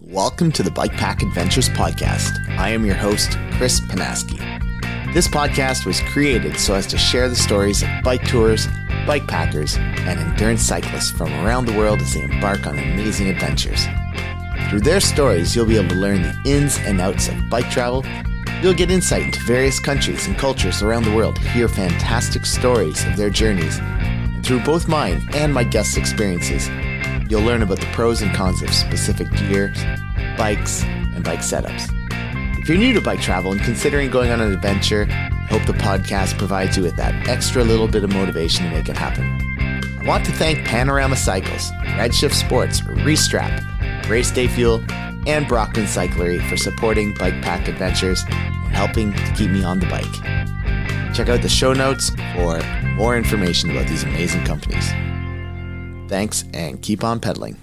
Welcome to the Bike Pack Adventures podcast. I am your host, Chris Panaski. This podcast was created so as to share the stories of bike tours, bike packers, and endurance cyclists from around the world as they embark on amazing adventures. Through their stories, you'll be able to learn the ins and outs of bike travel. You'll get insight into various countries and cultures around the world, hear fantastic stories of their journeys. And through both mine and my guests' experiences, You'll learn about the pros and cons of specific gear, bikes, and bike setups. If you're new to bike travel and considering going on an adventure, I hope the podcast provides you with that extra little bit of motivation to make it happen. I want to thank Panorama Cycles, Redshift Sports, Restrap, Race Day Fuel, and Brockton Cyclery for supporting Bike Pack Adventures and helping to keep me on the bike. Check out the show notes for more information about these amazing companies. Thanks and keep on pedaling.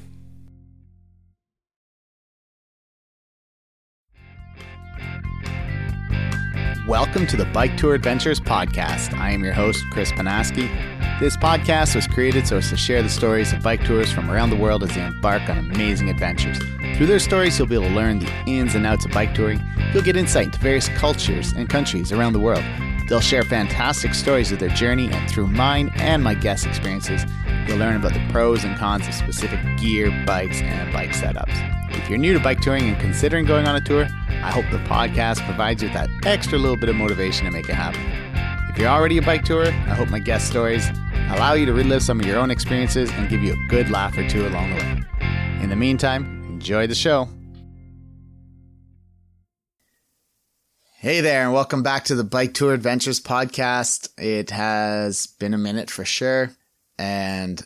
Welcome to the Bike Tour Adventures podcast. I am your host, Chris Panaski. This podcast was created so as to share the stories of bike tours from around the world as they embark on amazing adventures. Through their stories, you'll be able to learn the ins and outs of bike touring. You'll get insight into various cultures and countries around the world. They'll share fantastic stories of their journey, and through mine and my guest experiences, you'll learn about the pros and cons of specific gear, bikes, and bike setups. If you're new to bike touring and considering going on a tour, I hope the podcast provides you with that extra little bit of motivation to make it happen. If you're already a bike tourer, I hope my guest stories allow you to relive some of your own experiences and give you a good laugh or two along the way. In the meantime, enjoy the show. Hey there, and welcome back to the Bike Tour Adventures podcast. It has been a minute for sure, and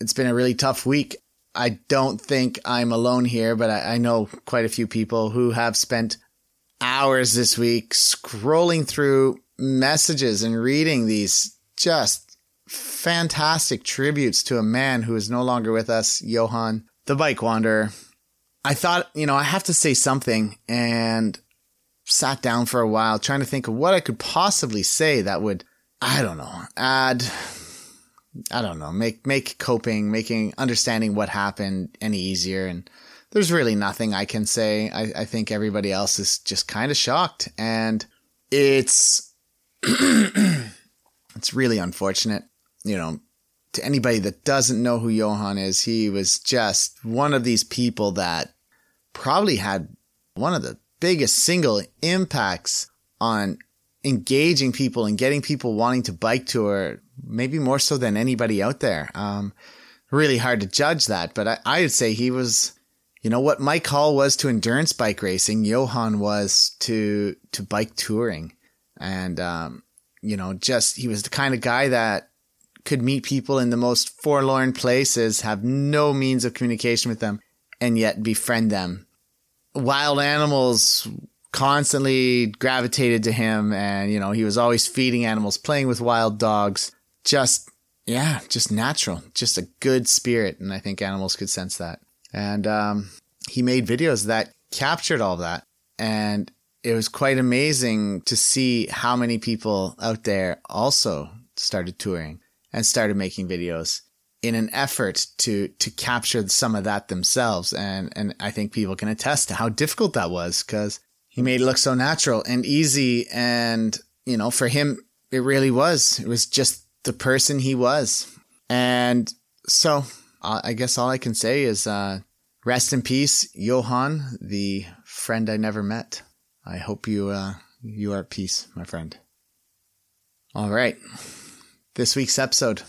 it's been a really tough week. I don't think I'm alone here, but I, I know quite a few people who have spent hours this week scrolling through messages and reading these just fantastic tributes to a man who is no longer with us, Johan, the bike wanderer. I thought, you know, I have to say something, and sat down for a while trying to think of what I could possibly say that would, I don't know, add, I don't know, make, make coping, making understanding what happened any easier. And there's really nothing I can say. I, I think everybody else is just kind of shocked and it's, it's really unfortunate, you know, to anybody that doesn't know who Johan is, he was just one of these people that probably had one of the biggest single impacts on engaging people and getting people wanting to bike tour, maybe more so than anybody out there. Um, really hard to judge that, but I, I would say he was, you know, what Mike Hall was to endurance bike racing, Johan was to, to bike touring. And, um, you know, just, he was the kind of guy that could meet people in the most forlorn places, have no means of communication with them, and yet befriend them wild animals constantly gravitated to him and you know he was always feeding animals playing with wild dogs. Just yeah just natural just a good spirit. And i think animals could sense that. And um, he made videos that captured all that. And it was quite amazing to see how many people out there also started touring and started making videos in an effort to to capture some of that themselves. And and I think people can attest to how difficult that was cuz he made it look so natural and easy. And you know for him it really was it was just the person he was. And so I guess all I can say is uh, rest in peace Johan the friend I never met. I hope you uh, you are at peace my friend. All right. This week's episode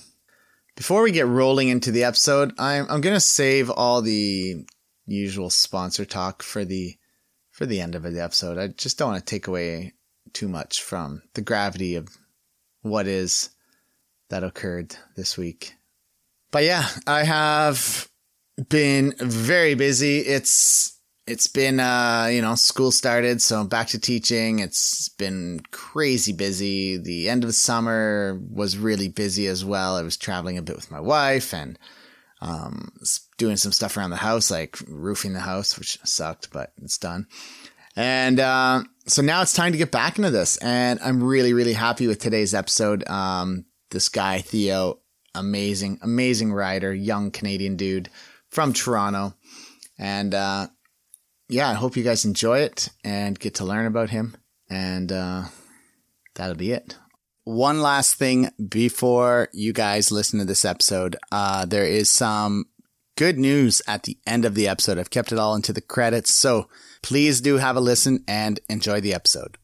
before we get rolling into the episode, I'm I'm gonna save all the usual sponsor talk for the for the end of the episode. I just don't want to take away too much from the gravity of what is that occurred this week. But yeah, I have been very busy. It's it's been uh you know school started so i'm back to teaching. It's been crazy busy. The end of the summer was really busy as well. I was traveling a bit with my wife and um doing some stuff around the house like roofing the house which sucked but it's done. And uh, so now it's time to get back into this. And i'm really really happy with today's episode. Um this guy theo amazing amazing rider young canadian dude from toronto. And uh yeah, I hope you guys enjoy it and get to learn about him. And uh, that'll be it. One last thing before you guys listen to this episode, uh, there is some good news at the end of the episode. I've kept it all into the credits, so please do have a listen and enjoy the episode.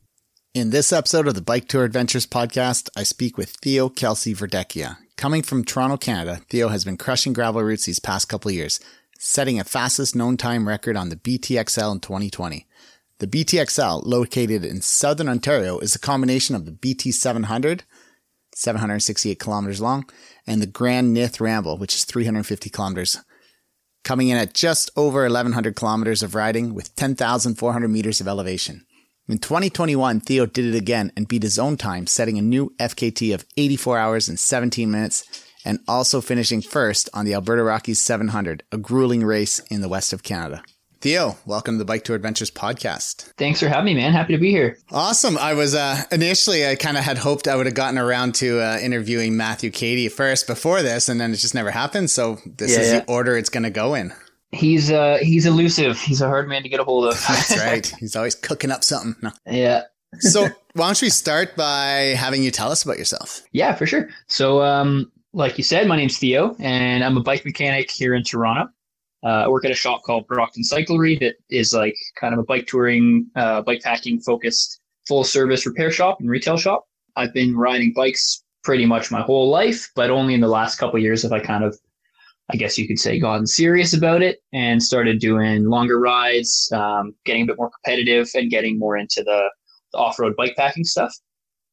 In this episode of the Bike Tour Adventures podcast, I speak with Theo Kelsey Verdecchia. Coming from Toronto, Canada, Theo has been crushing gravel routes these past couple years, setting a fastest known time record on the BTXL in 2020. The BTXL, located in southern Ontario, is a combination of the BT 700, 768 kilometers long, and the Grand Nith Ramble, which is 350 kilometers, coming in at just over 1100 kilometers of riding with 10,400 meters of elevation. In 2021, Theo did it again and beat his own time, setting a new FKT of 84 hours and 17 minutes, and also finishing first on the Alberta Rockies 700, a grueling race in the west of Canada. Theo, welcome to the Bike Tour Adventures podcast. Thanks for having me, man. Happy to be here. Awesome. I was uh, initially, I kind of had hoped I would have gotten around to uh, interviewing Matthew Cady first before this, and then it just never happened. So this yeah, is yeah. the order it's going to go in. He's uh he's elusive. He's a hard man to get a hold of. That's right. He's always cooking up something. No. Yeah. so why don't we start by having you tell us about yourself? Yeah, for sure. So um, like you said, my name's Theo, and I'm a bike mechanic here in Toronto. Uh, I work at a shop called Brockton Cyclery that is like kind of a bike touring, uh, bike packing focused full service repair shop and retail shop. I've been riding bikes pretty much my whole life, but only in the last couple years have I kind of, I guess you could say, gotten serious about it and started doing longer rides, um, getting a bit more competitive and getting more into the, the off road bike packing stuff.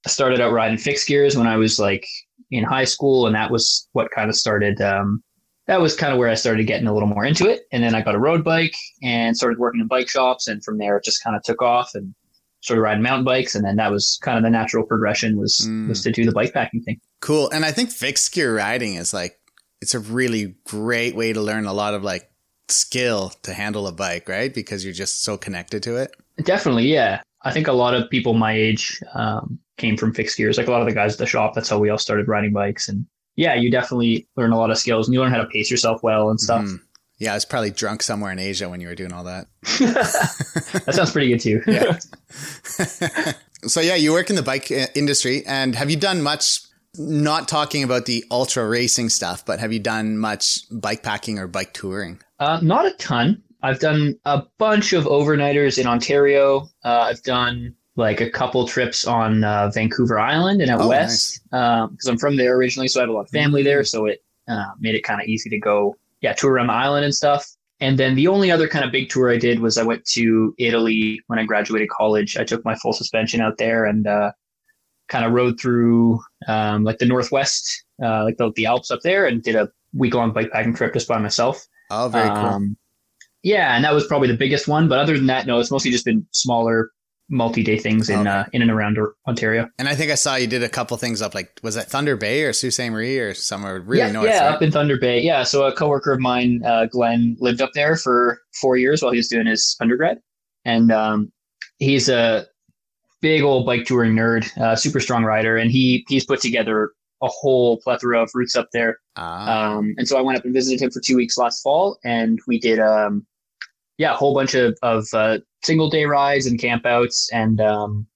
I started out riding fixed gears when I was like in high school, and that was what kind of started um, that was kind of where I started getting a little more into it. And then I got a road bike and started working in bike shops. And from there, it just kind of took off and started riding mountain bikes. And then that was kind of the natural progression was, mm. was to do the bike packing thing. Cool. And I think fixed gear riding is like, it's a really great way to learn a lot of like skill to handle a bike, right? Because you're just so connected to it. Definitely. Yeah. I think a lot of people my age um, came from fixed gears. Like a lot of the guys at the shop, that's how we all started riding bikes. And yeah, you definitely learn a lot of skills and you learn how to pace yourself well and stuff. Mm. Yeah, I was probably drunk somewhere in Asia when you were doing all that. that sounds pretty good too. yeah. so yeah, you work in the bike uh, industry and have you done much not talking about the ultra racing stuff, but have you done much bike packing or bike touring? Uh, not a ton. I've done a bunch of overnighters in Ontario. Uh, I've done like a couple trips on uh, Vancouver Island and out oh, west because nice. um, I'm from there originally, so I have a lot of family there. So it uh, made it kind of easy to go, yeah, tour around the island and stuff. And then the only other kind of big tour I did was I went to Italy when I graduated college. I took my full suspension out there and uh, kind of rode through um, like the northwest, uh, like the, the Alps up there, and did a week long bikepacking trip just by myself. Oh, very cool. Um, yeah, and that was probably the biggest one. But other than that, no, it's mostly just been smaller multi-day things in okay. uh, in and around Ontario. And I think I saw you did a couple things up like was it Thunder Bay or Sault Ste. Marie or somewhere really yeah, north? Yeah, right? up in Thunder Bay. Yeah, so a coworker of mine, uh, Glenn, lived up there for four years while he was doing his undergrad, and um, he's a big old bike touring nerd, uh, super strong rider, and he he's put together a whole plethora of routes up there. Ah. Um, and so I went up and visited him for two weeks last fall, and we did um, yeah, a whole bunch of of uh, single day rides and campouts, and um,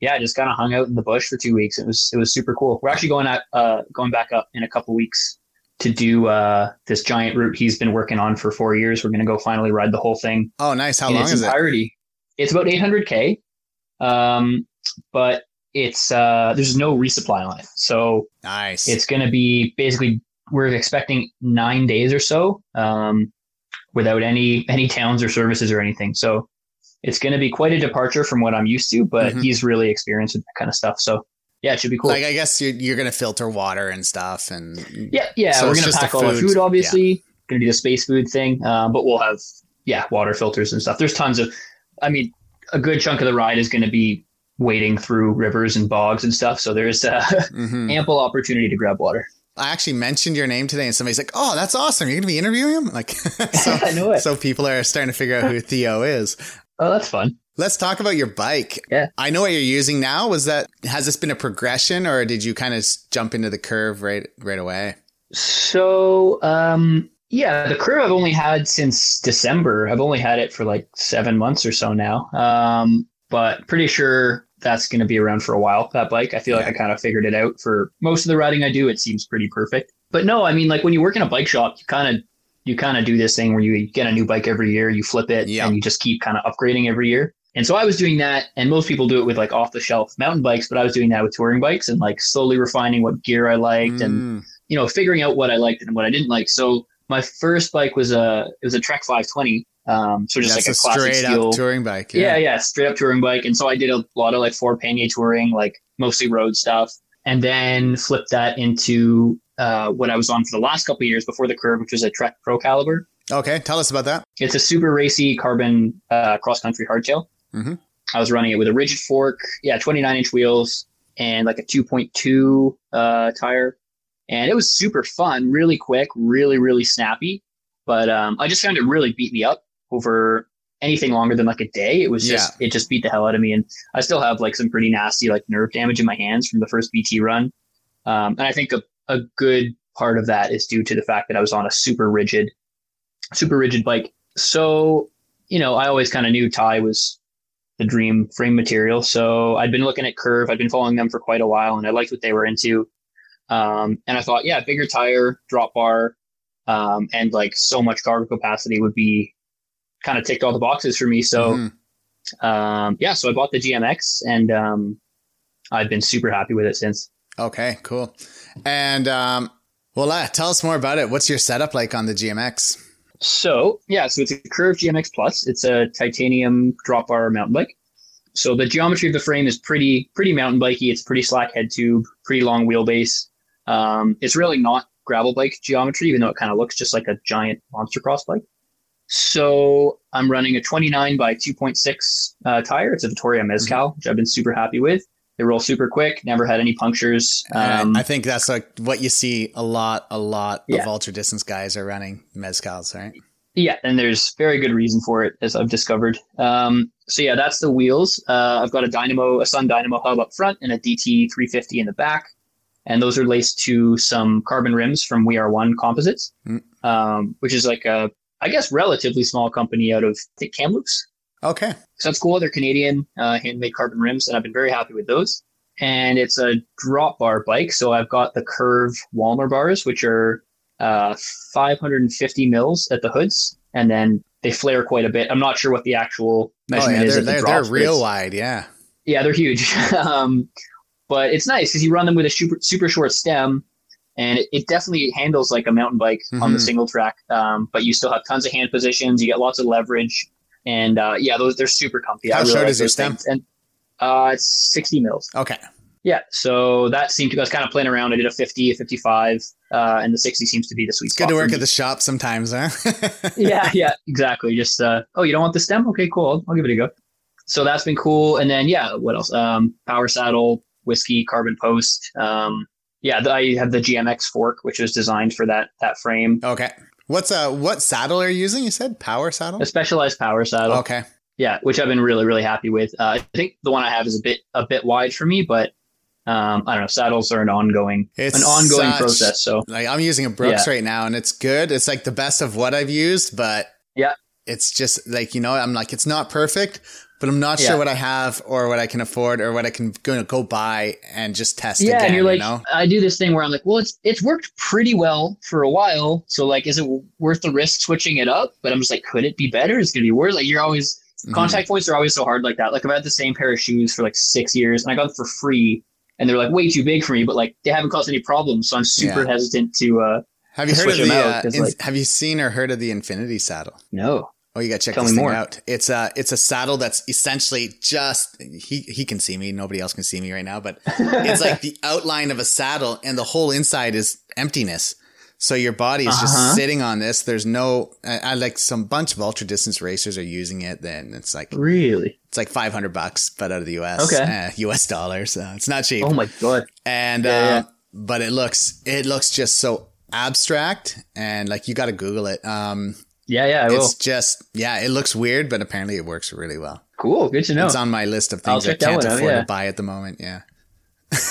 yeah, I just kind of hung out in the bush for two weeks. It was it was super cool. We're actually going at uh, going back up in a couple weeks to do uh, this giant route he's been working on for four years. We're going to go finally ride the whole thing. Oh, nice! How long its is entirety. it? It's about 800k, um, but it's uh, there's no resupply on it, so nice. It's going to be basically we're expecting nine days or so. Um, without any any towns or services or anything. So it's going to be quite a departure from what I'm used to, but mm-hmm. he's really experienced with that kind of stuff. So yeah, it should be cool. Like I guess you're, you're going to filter water and stuff, and yeah, yeah, so we're going to pack all the food. Obviously, yeah. going to do the space food thing, uh, but we'll have yeah water filters and stuff. There's tons of, I mean, a good chunk of the ride is going to be wading through rivers and bogs and stuff. So there's uh, mm-hmm. ample opportunity to grab water. I actually mentioned your name today, and somebody's like, "Oh, that's awesome! You're going to be interviewing him." Like, so, so people are starting to figure out who Theo is. Oh, that's fun. Let's talk about your bike. Yeah, I know what you're using now. Was that has this been a progression, or did you kind of jump into the curve right right away? So, um, Yeah, the curve I've only had since December. I've only had it for like seven months or so now. Um, but pretty sure that's going to be around for a while. That bike, I feel like I kind of figured it out for most of the riding I do. It seems pretty perfect. But no, I mean, like when you work in a bike shop, you kind of you kind of do this thing where you get a new bike every year, you flip it, Yeah. and you just keep kind of upgrading every year. And so I was doing that, and most people do it with like off the shelf mountain bikes, but I was doing that with touring bikes and like slowly refining what gear I liked and Mm, you know figuring out what I liked and what I didn't like. So my first bike was a it was a Trek 520, um, so just that's like a, a classic straight steel. up touring bike. yeah, yeah, straight up touring bike. And so I did a lot of like four pannier touring, like mostly road stuff, and then flipped that into uh, what I was on for the last couple of years before the curve, which was a Trek Pro Caliber. Okay, tell us about that. It's a super racy carbon uh, cross country hardtail. Mhm. I was running it with a rigid fork, yeah, 29 inch wheels and like a 2.2 uh, tire. And it was super fun, really quick, really, really snappy. But um, I just found it really beat me up over anything longer than like a day. It was just, it just beat the hell out of me. And I still have like some pretty nasty like nerve damage in my hands from the first BT run. Um, and I think a, a good part of that is due to the fact that I was on a super rigid, super rigid bike. So, you know, I always kind of knew Ti was the dream frame material. So I'd been looking at Curve. I'd been following them for quite a while, and I liked what they were into. Um, and I thought, yeah, bigger tire, drop bar, um, and like so much cargo capacity would be kind of ticked all the boxes for me. So, Mhm. um, yeah, so I bought the GMX, and um, I've been super happy with it since. Okay, cool. And um, well, uh, tell us more about it. What's your setup like on the GMX? So yeah, so it's a Curve GMX Plus. It's a titanium drop bar mountain bike. So the geometry of the frame is pretty pretty mountain bikey. It's pretty slack head tube, pretty long wheelbase. Um, it's really not gravel bike geometry, even though it kind of looks just like a giant monster cross bike. So I'm running a 29 by 2.6 uh, tire. It's a Vittoria Mezcal, which I've been super happy with. They roll super quick. Never had any punctures. Um, I think that's like what you see a lot, a lot Yeah. of ultra distance guys are running mezcals, right? Yeah, and there's very good reason for it, as I've discovered. Um, so yeah, that's the wheels. Uh, I've got a Dynamo, a SON Dynamo hub up front, and a DT 350 in the back, and those are laced to some carbon rims from We Are One Composites, Mm. um, which is like a, I guess, relatively small company out of I think Kamloops. Okay. So that's cool. They're Canadian uh, handmade carbon rims, and I've been very happy with those. And it's a drop bar bike, so I've got the Curve Walmer bars, which are uh, 550 mils at the hoods, and then they flare quite a bit. I'm not sure what the actual Oh measurement yeah, is they're the they're, drops, they're real wide. Yeah. yeah, they're huge. um, but it's nice because you run them with a super super short stem, and it, it definitely handles like a mountain bike on the Mhm. single track. Um, but you still have tons of hand positions. You get lots of leverage, and uh, yeah, those they're super comfy. I How really short like is your stem? things. And uh, it's sixty mils. Okay. Yeah, so that seemed to. I was kind of playing around. I did a 50, a 55, uh, and the 60 seems to be the sweet It's spot. good to work at the shop sometimes, huh? yeah, yeah, exactly. Just uh, oh, you don't want the stem? Okay, cool. I'll, I'll give it a go. So that's been cool. And then yeah, what else? Um, power saddle, whiskey, carbon post. Um, yeah, I have the GMX fork, which was designed for that that frame. Okay. What's uh what saddle are you using? You said power saddle? A specialized power saddle. Okay. Yeah, which I've been really really happy with. Uh, I think the one I have is a bit a bit wide for me, but um, I don't know. Saddles are an ongoing It's an ongoing such- process. So Like I'm using a Brooks right now and it's good. It's like the best of what I've used, but Yeah. It's just like, you know, I'm like it's not perfect, but I'm not Yeah. sure what I have or what I can afford or what I can go go buy and just test yeah, again, and you're like, you know? I do this thing where I'm like, well, it's it's worked pretty well for a while. So like, is it worth the risk switching it up? But I'm just like, could it be better? Is it gonna be worse? Like, you're always Mhm. contact points are always so hard like that. Like I've had the same pair of shoes for like six years, and I got them for free, and they're like way too big for me. But like they haven't caused any problems, so I'm super Yeah. hesitant to. uh Have you heard of the them out, uh, in- like- have you seen or heard of the Infinity saddle? No. Oh, you got to check Tell this thing more. out. It's a it's a saddle that's essentially just he he can see me. Nobody else can see me right now, but it's like the outline of a saddle, and the whole inside is emptiness. So your body is Uh-huh. just sitting on this. There's no. I, I like some bunch of ultra distance racers are using it. Then it's like really. it's like 500 bucks, but out of the U.S. Okay. uh, U.S. dollars. So it's not cheap. Oh my god. and Yeah, um, yeah. but it looks it looks just so abstract, and like you got to Google it. Um, Yeah, yeah, I will. it's just yeah, it looks weird, but apparently it works really well. Cool. Good to know. It's on my list of I'll things I check that can't one out, afford yeah. to buy at the moment. Yeah.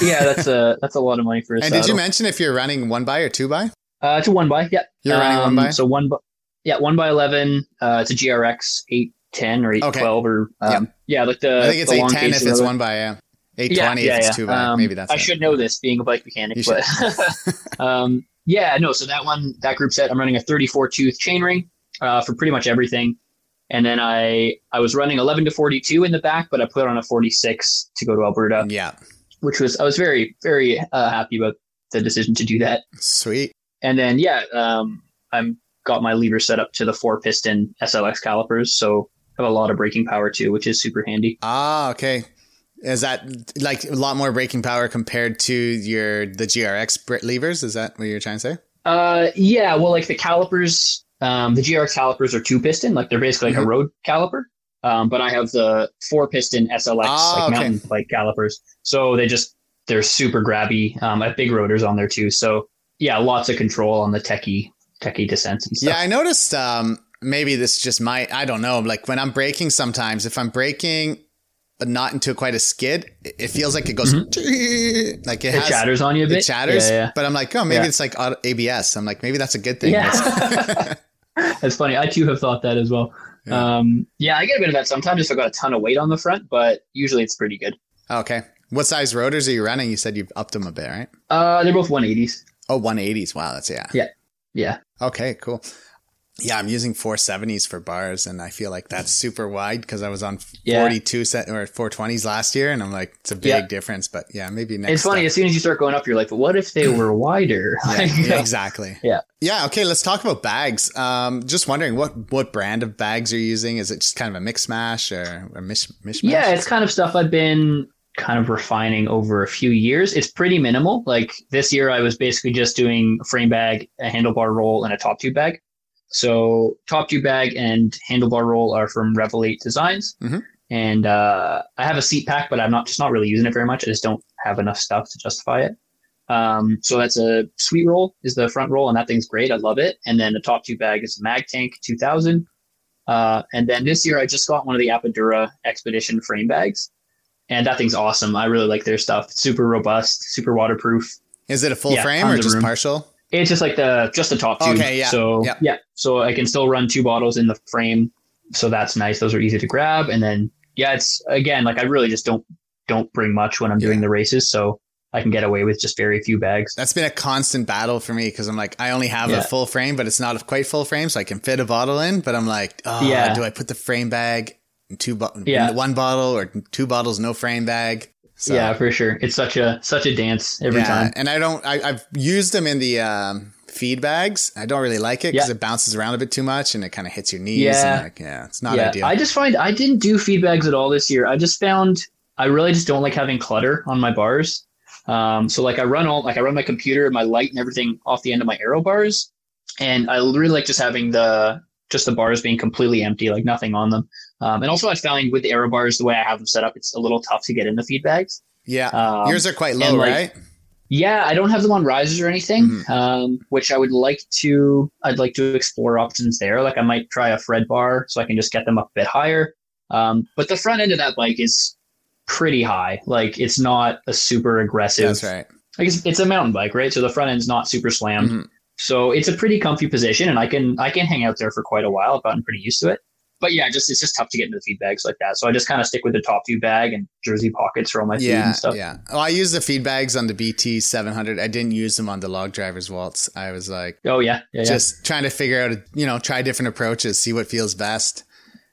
yeah, that's a that's a lot of money for a And did you mention if you're running one by or two by? Uh, it's a one by. Yeah. You're running one Um, by? So one by. Yeah, one by eleven. Uh, it's a GRX eight ten or eight twelve or um, yeah, like the. I think it's the long 810 case if it's one by, yeah. 820 yeah, if it's yeah. two by. Um, Maybe that's I it. should know this being a bike mechanic, You but um, yeah, no. So that one, that group set, I'm running a 34 tooth chainring uh, for pretty much everything, and then I I was running 11 to 42 in the back, but I put on a 46 to go to Alberta, Yeah. which was I was very very uh, happy about the decision to do that. Sweet. And then yeah, um, I'm got my lever set up to the four piston SLX calipers, so I have a lot of braking power too, which is super handy. Ah, okay. Is that like a lot more braking power compared to your the GRX levers? Is that what you're trying to say? Uh, yeah. Well, like the calipers, um, the GRX calipers are two piston, like they're basically like Mhm. a road caliper. Um, but I have the four piston SLX Ah, like okay. mountain bike calipers, so they just they're super grabby. Um, I have big rotors on there too, so yeah, lots of control on the techie techie descents and stuff. Yeah, I noticed. Um, maybe this just might. I don't know. Like when I'm braking, sometimes if I'm braking, but not into quite a skid, it feels like it goes like it, Mm-hmm. it has. chatters on you a bit. It chatters, Yeah, yeah. but I'm like, oh, maybe Yeah. it's like ABS. I'm like, maybe that's a good thing. Yeah. That's- funny. I too have thought that as well. Yeah. Um, yeah, I get a bit of that sometimes if I've got a ton of weight on the front, but usually it's pretty good. okay. What size rotors are you running? You said you've upped them a bit, right? Uh, they're both 180s. Oh, 180s. Wow, that's yeah. yeah. Yeah. Okay, cool. Yeah, I'm using 470s for bars, and I feel like that's super wide because I was on Yeah. 42 set or 420s last year, and I'm like, it's a big Yeah. difference. But yeah, maybe next. it's funny as soon as you start going up, you're like, what if they were wider? Yeah, Like, exactly. Yeah. Yeah. Okay. Let's talk about bags. Um, just wondering what what brand of bags you're using. Is it just kind of a mix mash or a mish mishmash? yeah, it's kind of stuff I've been kind of refining over a few years. It's pretty minimal. Like this year, I was basically just doing a frame bag, a handlebar roll, and a top tube bag. So top tube bag and handlebar roll are from Revelate Designs, Mhm. and uh, I have a seat pack, but I'm not just not really using it very much. I just don't have enough stuff to justify it. Um, so that's a sweet roll is the front roll, and that thing's great. I love it. And then the top tube bag is Mag Tank 2000. Uh, and then this year, I just got one of the Apidura Expedition frame bags, and that thing's awesome. I really like their stuff. It's super robust, super waterproof. Is it a full Yeah, frame or just room. partial? It's just like the just the top tube. Okay, yeah, So yeah. yeah, so I can still run two bottles in the frame. So that's nice. Those are easy to grab. And then yeah, it's again like I really just don't don't bring much when I'm doing Yeah. the races, so I can get away with just very few bags. That's been a constant battle for me because I'm like, I only have Yeah. a full frame, but it's not a quite full frame, so I can fit a bottle in. But I'm like, oh, Yeah. do I put the frame bag in two bo- Yeah. in one bottle or two bottles, no frame bag? So, yeah, for sure. It's such a such a dance every yeah, time. And I don't, I, I've used them in the um, feed bags. I don't really like it because Yeah. it bounces around a bit too much and it kind of hits your knees. Yeah. And like, yeah, it's not yeah, ideal. I just find I didn't do feed bags at all this year. I just found I really just don't like having clutter on my bars. Um, so like I run all like I run my computer, my light, and everything off the end of my aero bars, and I really like just having the just the bars being completely empty, like nothing on them. Um, and also I found with the aero bars, the way I have them set up, it's a little tough to get in the feed bags. yeah. Um, Yours are quite low, like, right? yeah, I don't have them on risers or anything, Mhm. um, which I would like to. I'd like to explore options there. Like I might try a Fred bar, so I can just get them up a bit higher. Um, but the front end of that bike is pretty high. Like it's not a super aggressive. That's right. Like it's, it's a mountain bike, right? So the front end's not super slammed. Mhm. So it's a pretty comfy position, and I can I can hang out there for quite a while. I've gotten pretty used to it. But yeah, just it's just tough to get into the feed bags like that. So I just kind of stick with the top feed bag and jersey pockets for all my Yeah, and stuff. yeah. Oh, I use the feed bags on the BT 700. I didn't use them on the log driver's waltz. I was like, Oh yeah, yeah, yeah. just trying to figure out, you know, try different approaches, see what feels best.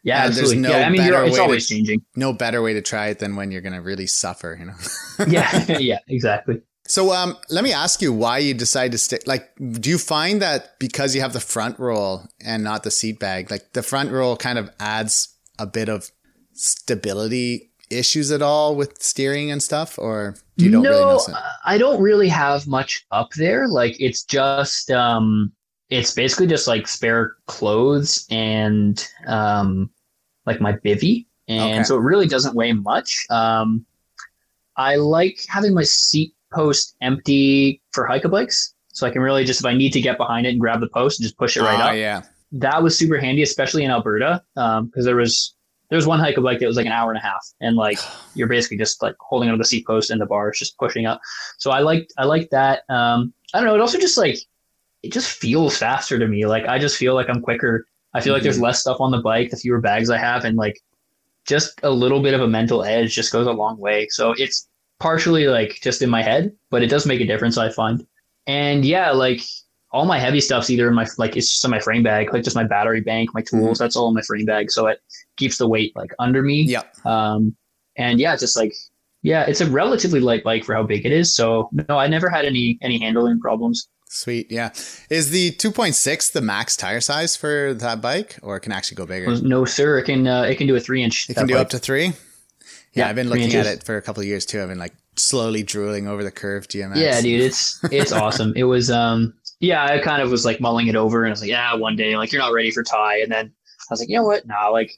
Yeah, And there's absolutely. no yeah, I mean, it's way to- changing. No better way to try it than when you're going to really suffer, you know? Yeah, yeah, exactly. So, um, let me ask you why you decide to stick. Like, do you find that because you have the front roll and not the seat bag, like the front roll kind of adds a bit of stability issues at all with steering and stuff, or do you don't no, really? I don't really have much up there. Like, it's just, um, it's basically just like spare clothes and, um, like my bivy, and Okay. so it really doesn't weigh much. Um, I like having my seat post empty for hike bikes, so I can really just if I need to get behind it and grab the post and just push it right Oh, up. yeah. that was super handy, especially in Alberta, because there was there was one hike bike that was like an hour and a half, and like you're basically just like holding onto the seat post and the bars just pushing up. So I liked I liked that. Um, I don't know. It also just like it just feels faster to me. Like I just feel like I'm quicker. I feel mm-hmm. like there's mm-hmm. less stuff on the bike, the fewer bags I have, and like just a little bit of a mental edge just goes a long way. So it's partially like just in my head, but it does make a difference, I find. And yeah, like all my heavy stuff's either in my like it's just in my frame bag, like just my battery bank, my tools. Mm-hmm. That's all in my frame bag, so it keeps the weight like under me. Yeah. Um, and yeah, just like yeah, it's a relatively light bike for how big it is. So no, I never had any any handling problems. Sweet, yeah. Is the 2.6 the max tire size for that bike, or it can actually go bigger? No, sir. It can uh, it can do a three inch. It can do bike. up to three. Yeah, I've been looking inches. at it for a couple of years too. I've been like slowly drooling over the curved GMX. Yeah, dude, it's it's awesome. It was um yeah, I kind of was like mulling it over and I was like, yeah, one day, like you're not ready for Ti. And then I was like, you know what? Nah, like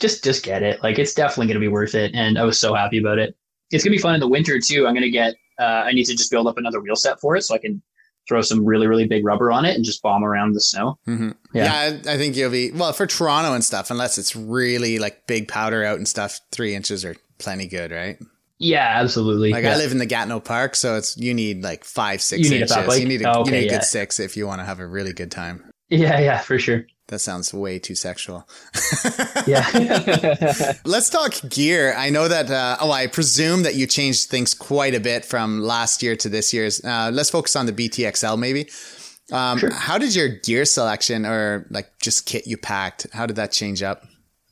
just just get it. Like it's definitely gonna be worth it. And I was so happy about it. It's gonna be fun in the winter too. I'm gonna get uh, I need to just build up another wheel set for it so I can throw some really really big rubber on it and just bomb around the snow. Mm-hmm. Yeah. yeah, I think you'll be well for Toronto and stuff. Unless it's really like big powder out and stuff, three inches are plenty good, right? Yeah, absolutely. Like yeah. I live in the Gatineau Park, so it's you need like five, six you need inches. you need a, oh, okay, you need a good six if you want to have a really good time. Yeah, yeah, for sure. That sounds way too sexual. yeah. Let's talk gear. I know that. Uh, oh, I presume that you changed things quite a bit from last year to this year's. Uh, let's focus on the BTXL maybe. Um, sure. How did your gear selection or like just kit you packed? How did that change up?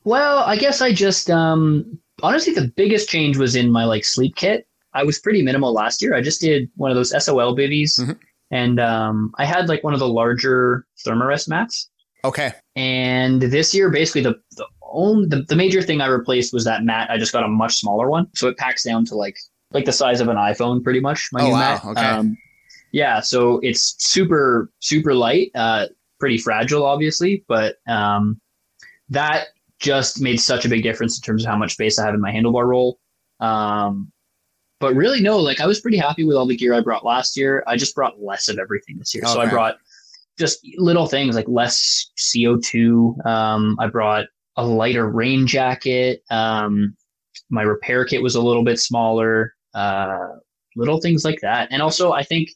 Well, I guess I just um, honestly, the biggest change was in my like sleep kit. I was pretty minimal last year. I just did one of those SOL bivvies, mm-hmm. and um, I had like one of the larger Thermarest mats. Okay. And this year, basically, the the only the, the major thing I replaced was that mat. I just got a much smaller one, so it packs down to like like the size of an iPhone, pretty much. My oh, new wow. mat. Okay. Um, yeah, so it's super super light, uh, pretty fragile, obviously, but um, that just made such a big difference in terms of how much space I have in my handlebar roll. Um, but really, no, like I was pretty happy with all the gear I brought last year. I just brought less of everything this year. Okay. So I brought just little things like less CO2. Um, I brought a lighter rain jacket. Um, my repair kit was a little bit smaller. Uh, little things like that. And also, I think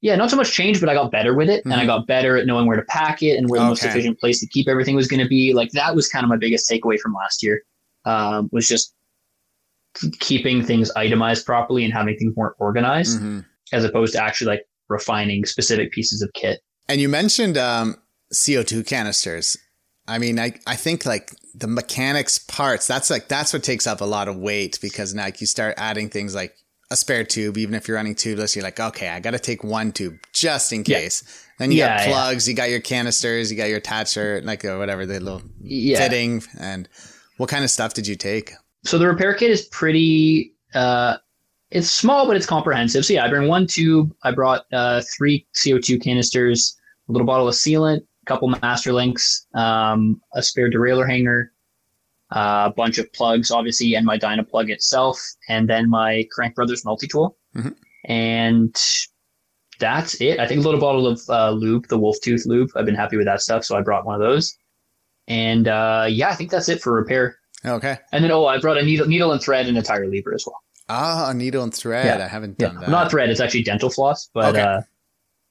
yeah, not so much change, but I got better with it, mm-hmm. and I mm-hmm. got better at knowing where to pack it and where the most efficient place to keep everything was going to be. Like that was kind of my biggest takeaway from last year. Um, was just keeping things itemized properly and having things more organized, mm-hmm. as opposed to actually like refining specific pieces of kit. And you mentioned um, CO2 canisters. I mean, I, I think like the mechanics parts, that's like, that's what takes up a lot of weight because now like, you start adding things like a spare tube, even if you're running tubeless, you're like, okay, I got to take one tube just in case. Yeah. Then you yeah, got plugs, yeah. you got your canisters, you got your attacher, like uh, whatever the little fitting. And what kind of stuff did you take? So the repair kit is pretty. Uh, it's small, but it's comprehensive. So yeah, I bring one tube. I brought uh, three CO2 canisters, a little bottle of sealant, a couple master links, um, a spare derailleur hanger, a bunch of plugs, obviously, and my Dynaplug itself, and then my Crank Brothers multi tool. Mm-hmm. And that's it. I think a little bottle of uh, lube, the Wolf Tooth lube. I've been happy with that stuff, so I brought one of those. And uh, yeah, I think that's it for repair. Okay. And then oh, I brought a needle, needle and thread and a tire lever as well. Ah, a needle and thread. Yeah. I haven't done yeah. that. Not thread. It's actually dental floss, but okay. uh,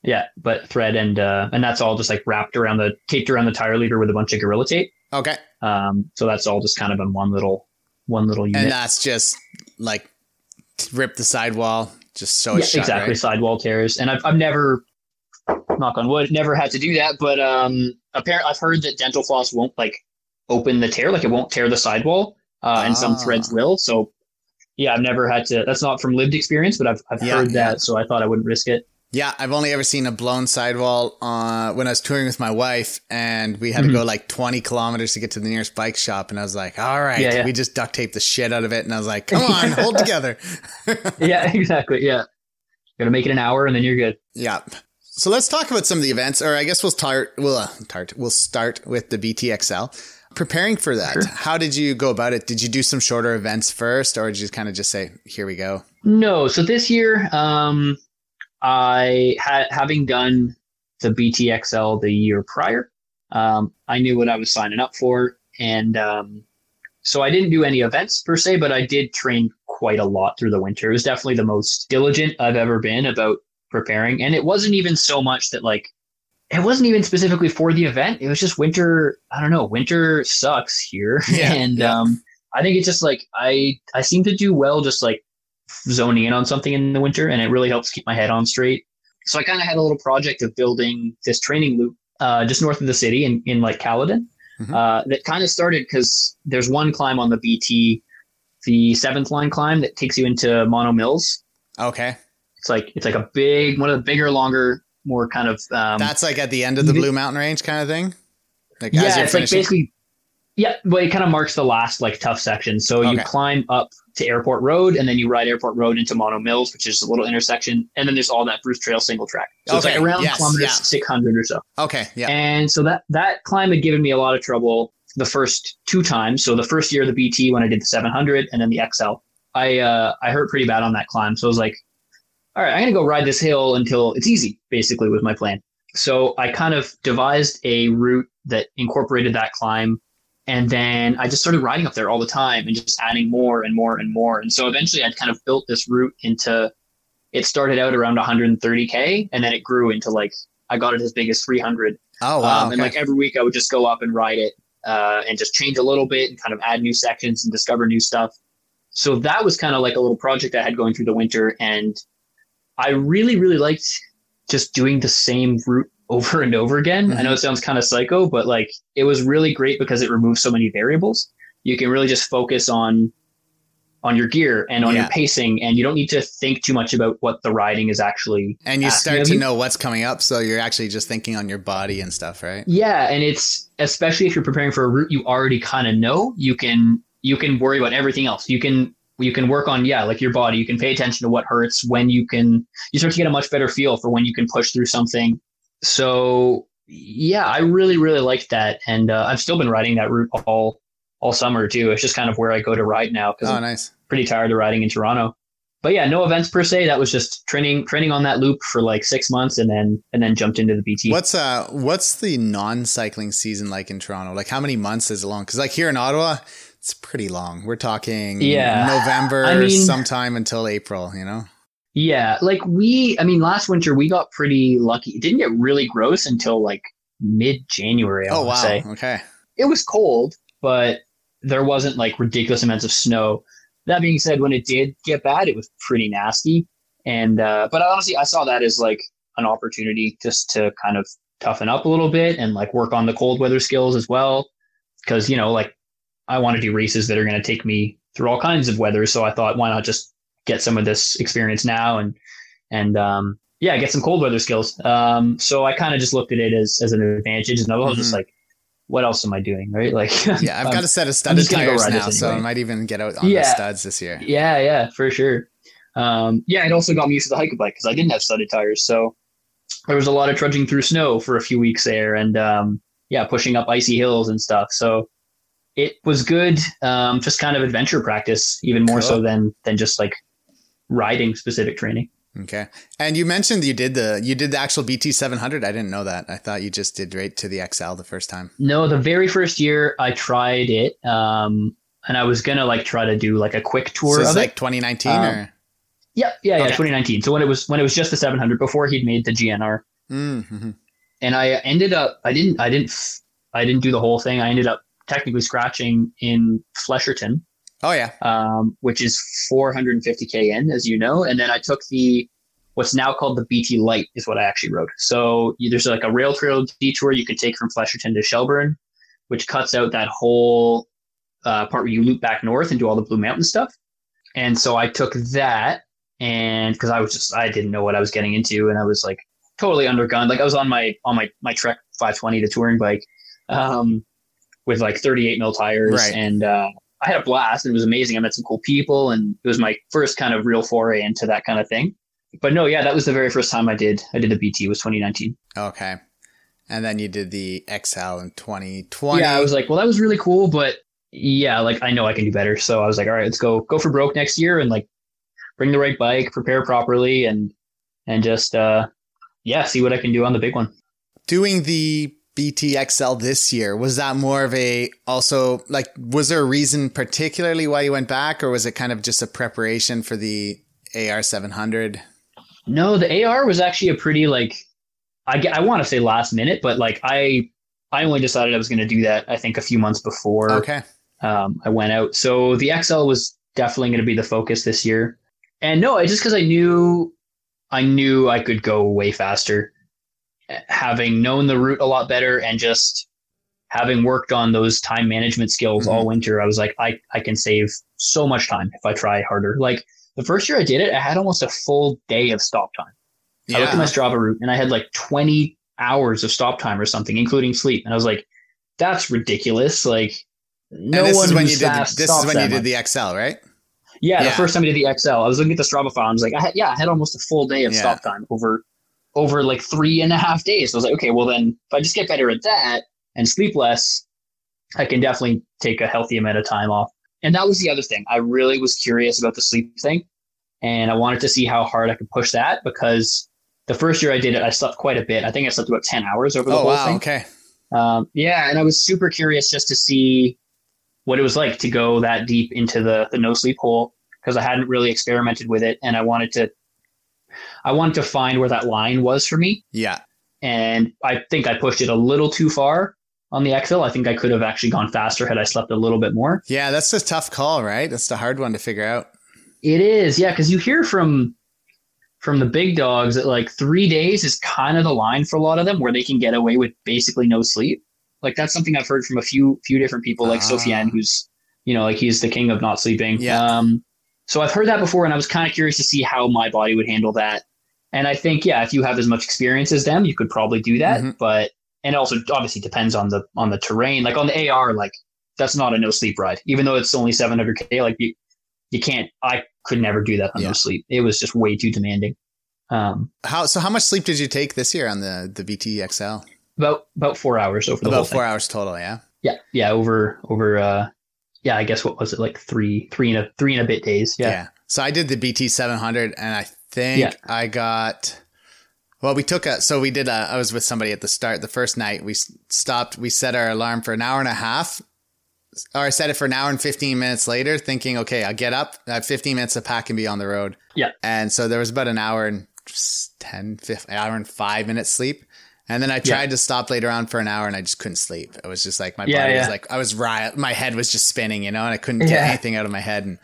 yeah, but thread and uh, and that's all just like wrapped around the taped around the tire lever with a bunch of gorilla tape. Okay. Um, so that's all just kind of in one little one little unit. And that's just like rip the sidewall, just so yeah, shut, exactly right? sidewall tears. And I've I've never knock on wood, never had to do that, but um apparently I've heard that dental floss won't like open the tear, like it won't tear the sidewall. Uh, and some threads ah. will. So yeah, I've never had to that's not from lived experience, but I've I've yeah, heard that, so I thought I wouldn't risk it. Yeah, I've only ever seen a blown sidewall uh, when I was touring with my wife, and we had mm-hmm. to go like 20 kilometers to get to the nearest bike shop. And I was like, all right, yeah, yeah. we just duct taped the shit out of it. And I was like, come on, hold together. yeah, exactly. Yeah. gonna make it an hour and then you're good. Yeah. So let's talk about some of the events, or I guess we'll start, we'll, uh, start, we'll start with the BTXL. Preparing for that, sure. how did you go about it? Did you do some shorter events first, or did you kind of just say, here we go? No. So this year, um, I had having done the BTXL the year prior, um, I knew what I was signing up for, and um, so I didn't do any events per se, but I did train quite a lot through the winter. It was definitely the most diligent I've ever been about preparing. And it wasn't even so much that like it wasn't even specifically for the event. It was just winter. I don't know. Winter sucks here, Yeah, and yeah. um, I think it's just like I I seem to do well just like zoning in on something in the winter, and it really helps keep my head on straight. So I kind of had a little project of building this training loop uh, just north of the city in in like Caledon. Mhm. Uh, that kind of started because there's one climb on the BT, the seventh line climb that takes you into Mono Mills. Okay. It's like it's like a big one of the bigger, longer, more kind of um, That's like at the end of the Blue Mountain Range kind of thing? Like yeah, it's like basically, yeah, but it kind of marks the last like tough section. So you climb up to Airport Road, and then you ride Airport Road into Mono Mills, which is a little intersection, and then there's all that Bruce Trail single track. So it's like around yes, kilometers yeah. six hundred or so. Okay. Yeah. And so that that climb had given me a lot of trouble the first two times. So the first year of the BT when I did the 700 and then the XL, I uh, I hurt pretty bad on that climb. So I was like, all right, I'm gonna go ride this hill until it's easy. Basically, was my plan. So I kind of devised a route that incorporated that climb. And then I just started riding up there all the time and just adding more and more and more. And so eventually I'd kind of built this route into it started out around 130K and then it grew into like I got it as big as 300 oh, wow. um, and okay. like every week, I would just go up and ride it uh, and just change a little bit and kind of add new sections and discover new stuff. So that was kind of like a little project I had going through the winter. And I really, really liked just doing the same route over and over again. I know mm-hmm. it sounds kind of psycho, but like it was really great because it removes so many variables. You can really just focus on on your gear and on Yeah. your pacing and you don't need to think too much about what the riding is actually and you start to you. know what's coming up. So you're actually just thinking on your body and stuff, right? Yeah, and it's especially if you're preparing for a route you already kind of know, you can you can worry about everything else. You can you can work on yeah, like your body. You can pay attention to what hurts when you can you start to get a much better feel for when you can push through something. So yeah, I really really liked that, and uh, I've still been riding that route all all summer too. It's just kind of where I go to ride now because Oh, I'm nice. pretty tired of riding in Toronto. But yeah, no events per se. That was just training training on that loop for like six months, and then and then jumped into the BT. What's uh what's the non-cycling season like in Toronto? Like how many months is it long? Because like here in Ottawa, it's pretty long. We're talking Yeah. November I mean- sometime until April, you know? Yeah, like we, I mean, last winter we got pretty lucky. It didn't get really gross until like mid January. Oh wow. say Okay. it was cold, but there wasn't like ridiculous amounts of snow. That being said, when it did get bad, it was pretty nasty. And uh, but honestly, I saw that as like an opportunity just to kind of toughen up a little bit and like work on the cold weather skills as well. Because you know, like I want to do races that are going to take me through all kinds of weather. So I thought, why not just get some of this experience now and and um, yeah, get some cold weather skills. Um, so I kind of just looked at it as as an advantage, and I was just Mhm. like, what else am I doing, right? Like, Yeah, I've got a set of studded just gonna go tires now, this so I might even get out on the studs this year. Yeah, yeah, for sure. Um, yeah, it also got me used to the hike bike because I didn't have studded tires, so there was a lot of trudging through snow for a few weeks there, and um, yeah, pushing up icy hills and stuff. So it was good, um, just kind of adventure practice, even more so than than just like riding specific training. Okay. And you mentioned you did the you did the actual BT seven hundred. I didn't know that. I thought you just did right to the XL the first time. No, the very first year I tried it, um, and I was gonna like try to do like a quick tour so of it. like twenty nineteen Um, or Yep, yeah, yeah, Okay. 2019. So when it was when it was just the 700 before he'd made the GNR. mm-hmm. and I ended up I didn't I didn't I didn't do the whole thing. I ended up technically scratching in Flesherton, Oh yeah. um, which is 450k in, as you know, and then I took the what's now called the BT Light is what I actually rode. So there's like a rail trail detour you could take from Flesherton to Shelburne, which cuts out that whole uh, part where you loop back north and do all the Blue Mountain stuff. And so I took that, and because I was just I didn't know what I was getting into, and I was like totally undergunned. Like I was on my on my my Trek 520, the touring bike, um, with like 38 mil tires, Right. and uh, I had a blast. And it was amazing. I met some cool people, and it was my first kind of real foray into that kind of thing. But no, yeah, that was the very first time I did I did a BT was 2019. Okay. And then you did the XL in twenty twenty. Yeah, I was like, well, that was really cool, but yeah, like I know I can do better. So I was like, all right, let's go go for broke next year and like bring the right bike, prepare properly, and and just uh yeah, see what I can do on the big one. doing the BTXL this year. Was that more of a also like was there a reason particularly why you went back or was it kind of just a preparation for the AR 700? No, the AR was actually a pretty like I I want to say last minute, but like I I only decided I was going to do that I think a few months before Okay. um, I went out. So the XL was definitely going to be the focus this year. And no, just because I knew I knew I could go way faster, having known the route a lot better and just having worked on those time management skills all mm-hmm. winter. I was like, I I can save so much time if I try harder. Like the first year I did it, I had almost a full day of stop time. I looked at my Strava route and I had like 20 hours of stop time or something, including sleep. And I was like, that's ridiculous. Like, no and this one is when you did. fast This is when you did much. the XL, right? Yeah, Yeah. the first time I did the XL, I was looking at the Strava file. I was like, I had, yeah, I had almost a full day of Yeah. stop time over over like three and a half days. So I was like, okay, well then, if I just get better at that and sleep less, I can definitely take a healthy amount of time off. And that was the other thing. I really was curious about the sleep thing, and I wanted to see how hard I could push that because the first year I did it, I slept quite a bit. I think I slept about ten hours over the Oh whole wow. thing. Okay. Um, yeah, and I was super curious just to see what it was like to go that deep into the the no sleep hole because I hadn't really experimented with it, and I wanted to I wanted to find where that line was for me, Yeah. and I think I pushed it a little too far on the XL. I think I could have actually gone faster had I slept a little bit more. Yeah. That's a tough call, right? That's the hard one to figure out. It is, yeah, because you hear from from the big dogs that like three days is kind of the line for a lot of them where they can get away with basically no sleep. Like that's something I've heard from a few few different people, like. Sofiane, who's you know like he's the king of not sleeping. Yeah. Um, so I've heard that before, and I was kind of curious to see how my body would handle that. And I think yeah, if you have as much experience as them, you could probably do that. Mhm. But and also obviously depends on the on the terrain. Like on the AR, like that's not a no sleep ride, even though it's only 700k. Like you you can't. I could never do that on Yeah. no sleep. It was just way too demanding. Um, How so? How much sleep did you take this year on the the BT XL? about about four hours over the whole About four thing. hours total. Yeah. Yeah, yeah, over over. uh Yeah, I guess what was it like three three and a three and a bit days. Yeah, yeah. So I did the BT 700 and I think Yeah. I got, well, we took a, so we did a, I was with somebody at the start, the first night we stopped, we set our alarm for an hour and a half or I set it for an hour and 15 minutes later thinking, okay, I'll get up, I have 15 minutes to pack and be on the road. Yeah. And so there was about an hour and 10, 15, hour and five minutes sleep. And then I Yeah. tried to stop later on for an hour and I just couldn't sleep. It was just like my Yeah, body was like, I was riot. My head was just spinning, you know, and I couldn't get Yeah. anything out of my head. And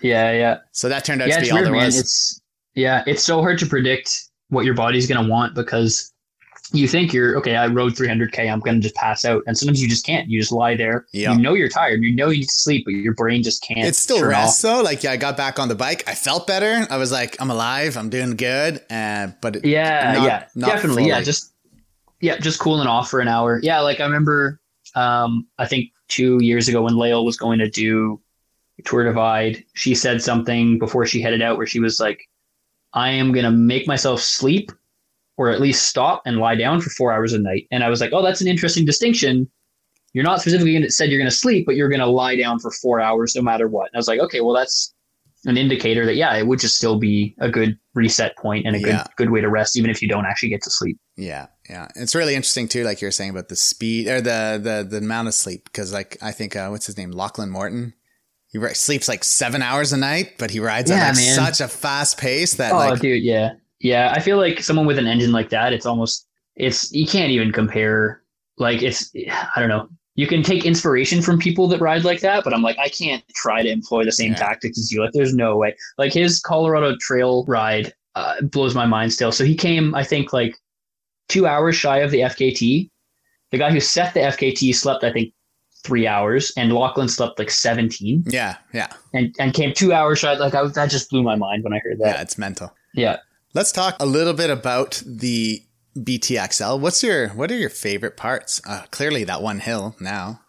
yeah, yeah. so that turned out yeah, to be all weird, there man. was. It's yeah, it's so hard to predict what your body's gonna want because you think you're okay. I rode 300k. I'm gonna just pass out, and sometimes you just can't. You just lie there. Yeah. You know you're tired. You know you need to sleep, but your brain just can't. It's still rest off. though. Like yeah, I got back on the bike. I felt better. I was like, I'm alive. I'm doing good. And but it, Yeah, not- yeah, not definitely. Yeah, just yeah, just cooling off for an hour. Yeah, like I remember. Um, I think two years ago when Lael was going to do Tour Divide, she said something before she headed out where she was like, "I am gonna make myself sleep, or at least stop and lie down for four hours a night." And I was like, "Oh, that's an interesting distinction." You're not specifically said you're going to sleep, but you're going to lie down for four hours no matter what. And I was like, okay, well, that's an indicator that yeah, it would just still be a good reset point and a Yeah. good good way to rest, even if you don't actually get to sleep. yeah, yeah. It's really interesting too, like you were saying about the speed or the the the amount of sleep. Because like I think uh, what's his name, Lachlan Morton. He sleeps like seven hours a night, but he rides Yeah, at like such a fast pace that Oh, like dude, yeah, yeah. I feel like someone with an engine like that, it's almost it's you can't even compare. Like it's I don't know. You can take inspiration from people that ride like that, but I'm like I can't try to employ the same Yeah. tactics as you. Like there's no way. Like his Colorado Trail ride uh, blows my mind still. So he came, I think, like two hours shy of the FKT. The guy who set the FKT slept, I think, three hours, and Lachlan slept like 17, yeah, yeah, and and came two hours shy. Like I, that just blew my mind when I heard that. yeah. It's mental. Yeah. Let's talk a little bit about the BTXL. What's your what are your favorite parts? Uh, clearly, that one hill now.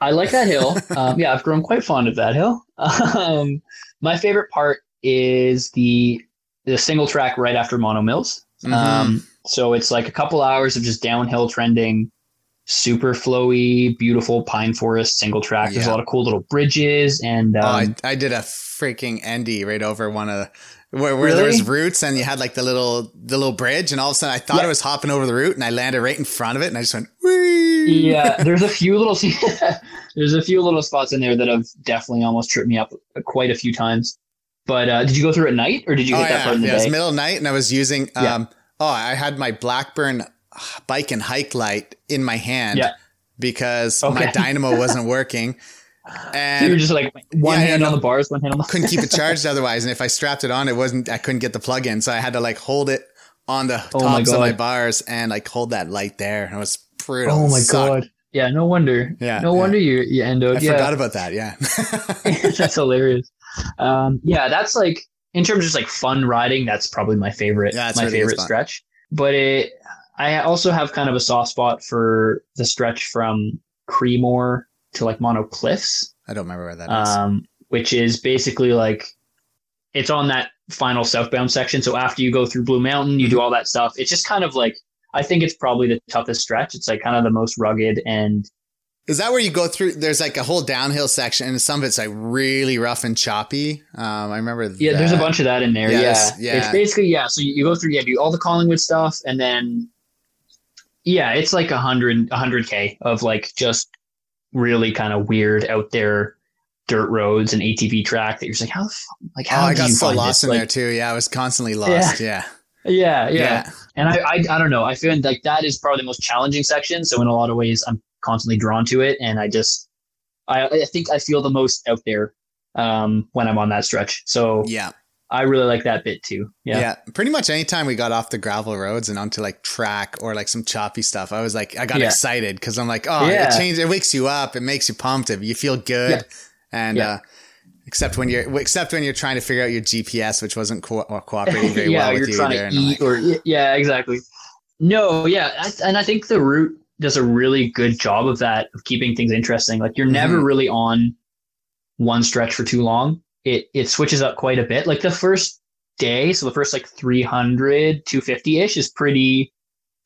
I like that hill. Um, yeah, I've grown quite fond of that hill. Um, my favorite part is the the single track right after Mono Mills. Mhm. Um, so it's like a couple hours of just downhill trending, super flowy, beautiful pine forest single track. There's a lot of cool little bridges and um, oh, I, I did a freaking endo right over one of where, where there was roots and you had like the little the little bridge and all of a sudden I thought Yeah. I was hopping over the root and I landed right in front of it and I just went Whee! yeah, there's a few little there's a few little spots in there that have definitely almost tripped me up quite a few times. But uh, did you go through at night or did you oh hit that yeah, part in the yeah. It was middle of night, and I was using. Yeah. Um, Oh, I had my Blackburn bike and hike light in my hand Yeah. because Okay. my dynamo wasn't working, So you were and just like one Yeah, hand on the bars, one hand on the couldn't keep it charged otherwise. And if I strapped it on, it wasn't. I couldn't get the plug in, so I had to like hold it on the Oh my tops of my bars and like hold that light there. And it was brutal. Oh my sucked. god! Yeah, no wonder. Yeah, no yeah. wonder you you endoed. I yeah, forgot about that. Yeah. that's hilarious. Um, yeah, that's like in terms of just like fun riding. That's probably my favorite. Yeah, my favorite stretch. But it, I also have kind of a soft spot for the stretch from Creemore to like Mono Cliffs, I don't remember where that is. um, which is basically like it's on that final southbound section. So after you go through Blue Mountain, you do Mm-hmm. all that stuff. It's just kind of like I think it's probably the toughest stretch. It's like kind of the most rugged and Is that where you go through? There's like a whole downhill section, and some of it's like really rough and choppy. Um, I remember. Yeah, there's a bunch of that in there. Yeah, Yeah, yeah. It's basically yeah. So you, you go through yeah, do all the Collingwood stuff, and then yeah, it's like a hundred a hundred k of like just really kind of weird out there dirt roads and ATV track that you're just like how the fuck, like Oh, how I do got you so find lost this? in Like, there too. Yeah, I was constantly lost. Yeah. Yeah, yeah, Yeah. And I, I I don't know. I feel like that is probably the most challenging section. So in a lot of ways, I'm constantly drawn to it, and I just I I think I feel the most out there um when I'm on that stretch. So Yeah. I really like that bit too. yeah. Yeah. Pretty much anytime we got off the gravel roads and onto like track or like some choppy stuff, I was like, I got Yeah. excited because I'm like, oh, Yeah. it changes, it wakes you up, it makes you pumped, you feel good. Yeah. And, uh, except when you're, except when you're trying to figure out your GPS, which wasn't co- uh, cooperating very yeah, well you're with you trying either. to eat like, or yeah, exactly. No, yeah, I, and I think the route does a really good job of that of keeping things interesting. Like you're never Mhm. really on one stretch for too long. It it switches up quite a bit. Like the first day, so the first like 300, 250 ish is pretty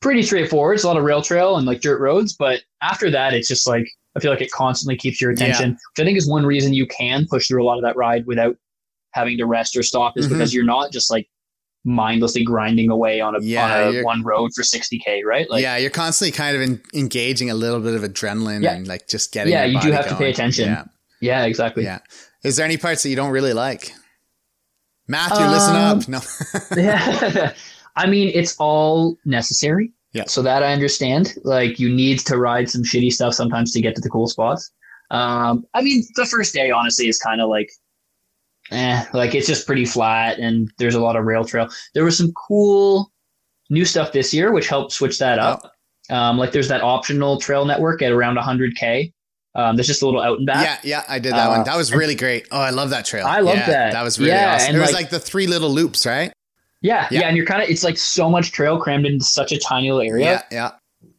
pretty straightforward. It's a lot of rail trail and like dirt roads, but after that, it's just like I feel like it constantly keeps your attention, which I think is one reason you can push through a lot of that ride without having to rest or stop, is Mhm. because you're not just like mindlessly grinding away on a, Yeah, on a one road for 60k, right? Like, yeah, you're constantly kind of in, engaging a little bit of adrenaline Yeah. and like just getting. Yeah, you do have to pay attention. Yeah, yeah, exactly. yeah. Is there any parts that you don't really like? Matthew, listen Um, up. No. Yeah. I mean, it's all necessary. Yeah. So that I understand. Like you need to ride some shitty stuff sometimes to get to the cool spots. Um, I mean, the first day honestly is kind of like, eh, like it's just pretty flat and there's a lot of rail trail. There was some cool new stuff this year, which helped switch that up. Um, like there's that optional trail network at around 100k. Um, there's just a little out and back. Yeah, yeah, I did that Uh, one. That was really great. Oh, I love that trail. I love Yeah, that. That was really Yeah, awesome. It was like- like the three little loops, right? Yeah, Yeah. yeah, and you're kind of it's like so much trail crammed into such a tiny little area. Yeah, yeah.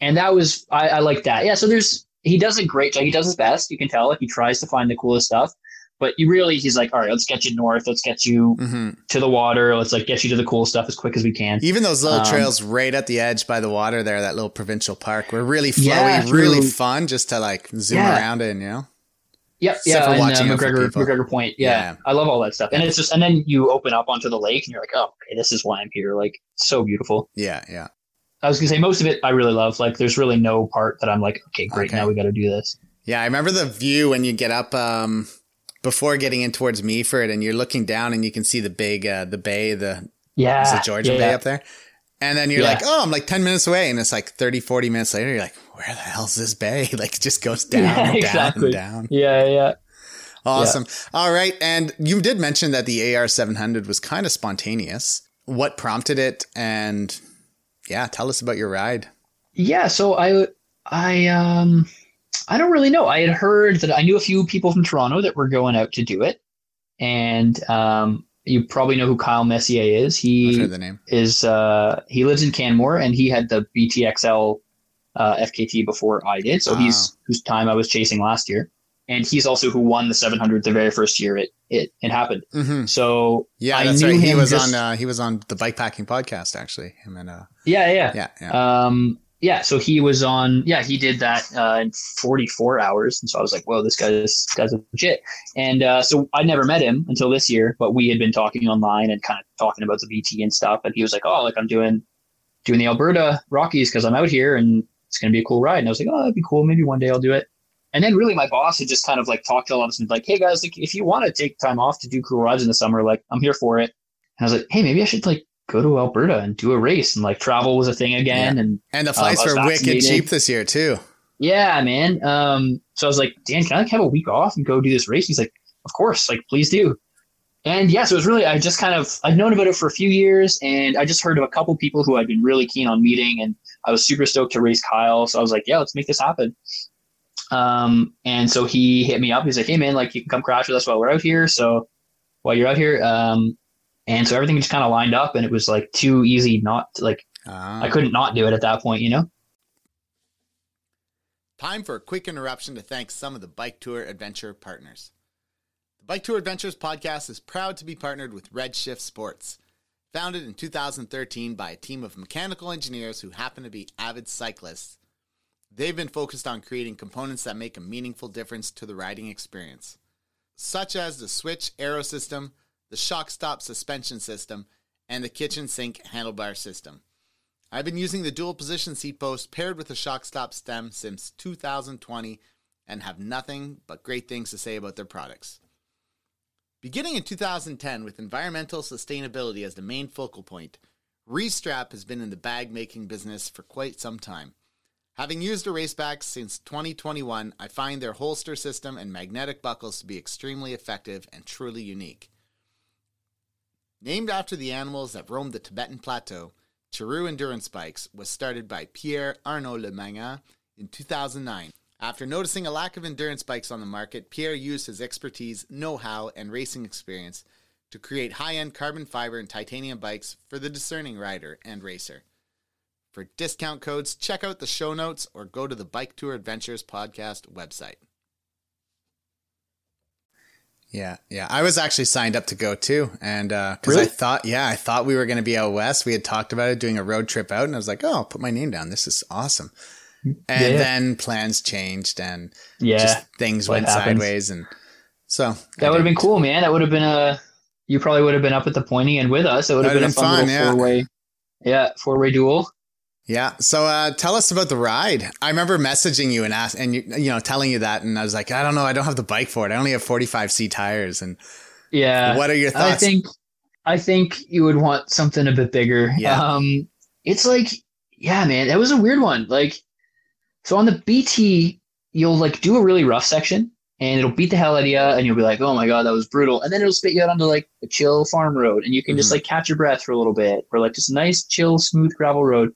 and that was I, I like that. Yeah, so there's he does a great job. He does his best. You can tell like he tries to find the coolest stuff, but you really he's like, all right, let's get you north. Let's get you hmm to the water. Let's like get you to the cool stuff as quick as we can. Even those little Um, trails right at the edge by the water there, that little provincial park, were really flowy, Yeah, really fun just to like zoom Yeah. around in, you know? Yep, Except yeah, for and uh, watching it for McGregor. McGregor Point. Yeah, Yeah. I love all that stuff. And it's just and then you open up onto the lake and you're like, oh, okay, this is why I'm here. Like so beautiful. Yeah, yeah. I was gonna say most of it I really love. Like there's really no part that I'm like, okay, great, Okay. now we got to do this. Yeah, I remember the view when you get up um, before getting in towards Meaford and you're looking down and you can see the big, uh, the bay, the, Yeah, is it Georgian yeah, Bay yeah. up there? And then you're Yeah. like, oh, I'm like 10 minutes away. And it's like 30, 40 minutes later, you're like, where the hell's this bay? Like, it just goes down Yeah, down exactly. and down. Yeah, yeah. Awesome. All right. And you did mention that the AR 700 was kind of spontaneous. What prompted it? And yeah, tell us about your ride. Yeah, so I I um I don't really know. I had heard that I knew a few people from Toronto that were going out to do it. And um you probably know who Kyle Messier is. He the name. is uh he lives in Canmore and he had the BTXL uh FKT before I did. So he's whose time I was chasing last year. And he's also who won the 700 the very first year it it, it happened. hmm So Yeah, I that's knew right. He was just- on, uh, he was on the bikepacking podcast, actually. Him and, uh, yeah, yeah. yeah, yeah. Um, yeah, so he was on. Yeah, he did that uh, in 44 hours, and so I was like, "Whoa, this guy's this guy's legit." And uh, so I never met him until this year, but we had been talking online and kind of talking about the BT and stuff. And he was like, "Oh, like I'm doing doing the Alberta Rockies because I'm out here, and it's gonna be a cool ride." And I was like, "Oh, that'd be cool. Maybe one day I'll do it." and then really my boss had just kind of like talked to all of us and like, hey guys, like if you want to take time off to do cool rides in the summer, like I'm here for it. And I was like, hey, maybe I should like go to Alberta and do a race and like travel was a thing again. Yeah. And And the flights Um, I was were wicked cheap this year too. yeah, man. Um, so I was like, Dan, can I like have a week off and go do this race? He's like, of course, like please do. And yeah, so it was really I just kind of I'd known about it for a few years, and I just heard of a couple people who I'd been really keen on meeting, and I was super stoked to race Kyle. So I was like, yeah, let's make this happen. Um, and so he hit me up. He's like, hey man, like you can come crash with us while we're out here. So while you're out here, um, and so everything just kind of lined up, and it was like too easy not to, like Ah. I couldn't not do it at that point, you know. Time for a quick interruption to thank some of the Bike Tour Adventure partners. The Bike Tour Adventures podcast is proud to be partnered with Redshift Sports. Founded in 2013 by a team of mechanical engineers who happen to be avid cyclists, they've been focused on creating components that make a meaningful difference to the riding experience, such as the switch aero system, the shock stop suspension system, and the kitchen sink handlebar system. I've been using the dual position seat post paired with the shock stop stem since 2020 and have nothing but great things to say about their products. Beginning in 2010 with environmental sustainability as the main focal point, Restrap has been in the bag making business for quite some time. Having used a raceback since 2021, I find their holster system and magnetic buckles to be extremely effective and truly unique. Named after the animals that roamed the Tibetan Plateau, Chiru Endurance Bikes was started by Pierre Arnaud Lemanga in 2009. After noticing a lack of endurance bikes on the market, Pierre used his expertise, know how, and racing experience to create high end carbon fiber and titanium bikes for the discerning rider and racer. For discount codes, check out the show notes or go to the Bike Tour Adventures podcast website. Yeah, yeah. I was actually signed up to go too, and uh, because I Really? thought, yeah, I thought we were going to be out west. We had talked about it, doing a road trip out, and I was like, oh, I'll put my name down. This is awesome. And Yeah. then plans changed, and Yeah, just things went happens. sideways, and so That would have been cool, man. That would have been a. You probably would have been up at the pointy and with us. It would have That'd been a fun, fun, yeah. four way. Yeah, four way duel. Yeah. So uh, tell us about the ride. I remember messaging you and ask, and you, you know, telling you that, and I was like, I don't know, I don't have the bike for it. I only have 45 C tires. And Yeah. what are your thoughts? I think I think you would want something a bit bigger. Yeah. Um it's like yeah, man, that was a weird one. Like so on the BT, you'll like do a really rough section and it'll beat the hell out of you and you'll be like, "Oh my god, that was brutal." And then it'll spit you out onto like a chill farm road and you can just Mhm. like catch your breath for a little bit or like just nice chill smooth gravel road.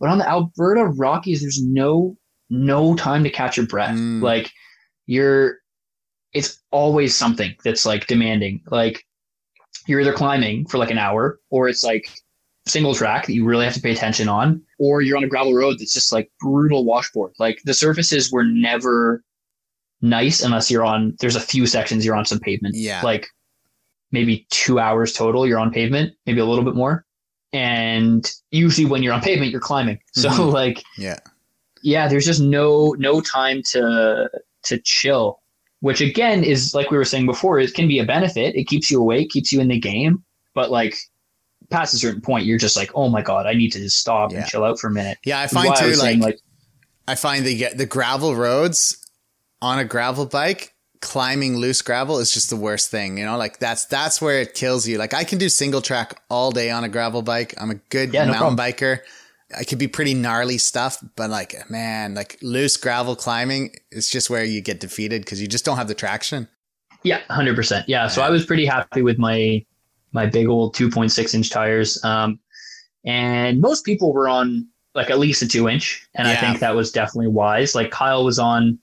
But on the Alberta Rockies there's no no time to catch your breath. Mm. Like you're it's always something that's like demanding. Like you're either climbing for like an hour or it's like single track that you really have to pay attention on, or you're on a gravel road that's just like brutal washboard. Like the surfaces were never nice unless you're on there's a few sections you're on some pavement. Yeah. Like maybe two hours total you're on pavement, maybe a little bit more. And usually when you're on pavement, you're climbing. So Mhm. like yeah. yeah there's just no no time to to chill which again is like we were saying before it can be a benefit it keeps you awake keeps you in the game but like past a certain point you're just like oh my god i need to just stop Yeah. and chill out for a minute Yeah. I find why I too, like, saying, like I find the the gravel roads on a gravel bike climbing loose gravel is just the worst thing. You know, like that's that's where it kills you. Like I can do single track all day on a gravel bike. I'm a good Yeah, no mountain biker. I could be pretty gnarly stuff, but like man, like loose gravel climbing is just where you get defeated because you just don't have the traction. yeah 100% yeah so i was pretty happy with my my big old 2.6 inch tires um and most people were on like at least a two inch and i think that was definitely wise like kyle was on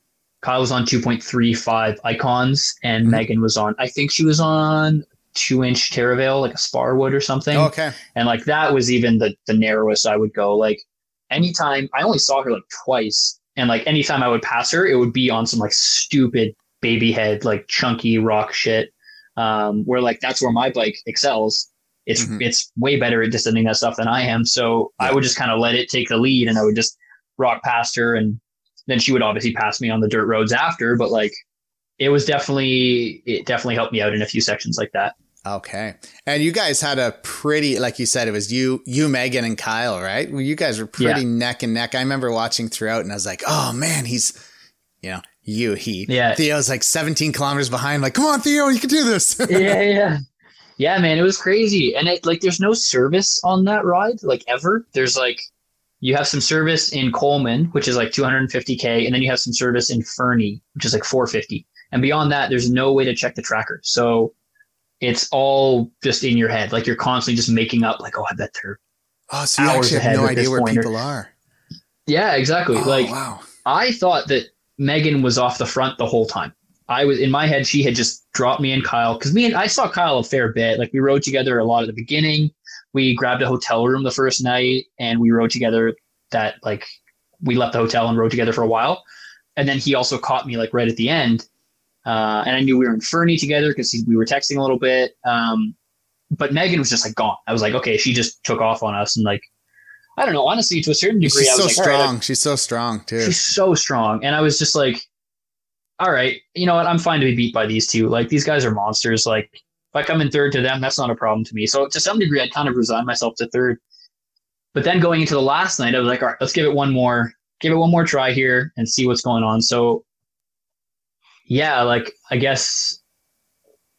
kyle was on 2.35 ikons and Mhm. megan was on i think she was on two inch teravail like a sparwood or something okay. and like that was even the the narrowest i would go like anytime i only saw her like twice and like anytime i would pass her it would be on some like stupid baby head like chunky rock shit um where like that's where my bike excels it's Mhm. it's way better at descending that stuff than i am so i would just kind of let it take the lead and i would just rock past her and then she would obviously pass me on the dirt roads after but like it was definitely it definitely helped me out in a few sections like that Okay. And you guys had a pretty, like you said, it was you, you, Megan, and Kyle, right? Well, you guys were pretty Yeah. neck and neck. I remember watching throughout, and I was like, oh man, he's, you know, You, he. Yeah. Theo's like 17 kilometers behind, like, come on, Theo, you can do this. yeah, yeah. Yeah, man, it was crazy. And it like there's no service on that ride, like ever. There's like you have some service in Coleman, which is like 250k, and then you have some service in Fernie, which is like 450. And beyond that, there's no way to check the tracker. So it's all just in your head. Like you're constantly just making up, like, oh, I bet they're oh, so you Hours actually have no idea where pointer. people are. yeah, exactly. Oh, like wow. I thought that Megan was off the front the whole time. I was in my head. She had just dropped me and Kyle because me and I saw Kyle a fair bit. Like we rode together a lot at the beginning. We grabbed a hotel room the first night, and we rode together. That like we left the hotel and rode together for a while, and then he also caught me like right at the end. Uh, and I knew we were in Fernie together because we were texting a little bit. Um, but Megan was just like gone. I was like, okay, she just took off on us, and like I don't know. Honestly, to a certain degree, She's I was so like, all right, strong. She's so strong, too. She's so strong. And I was just like, all right, you know what? I'm fine to be beat by these two. Like, these guys are monsters. Like, I come in third to them, that's not a problem to me. So, to some degree, I kind of resigned myself to third. But then going into the last night, I was like, all right, let's give it one more, give it one more try here and see what's going on. So, yeah, like, I guess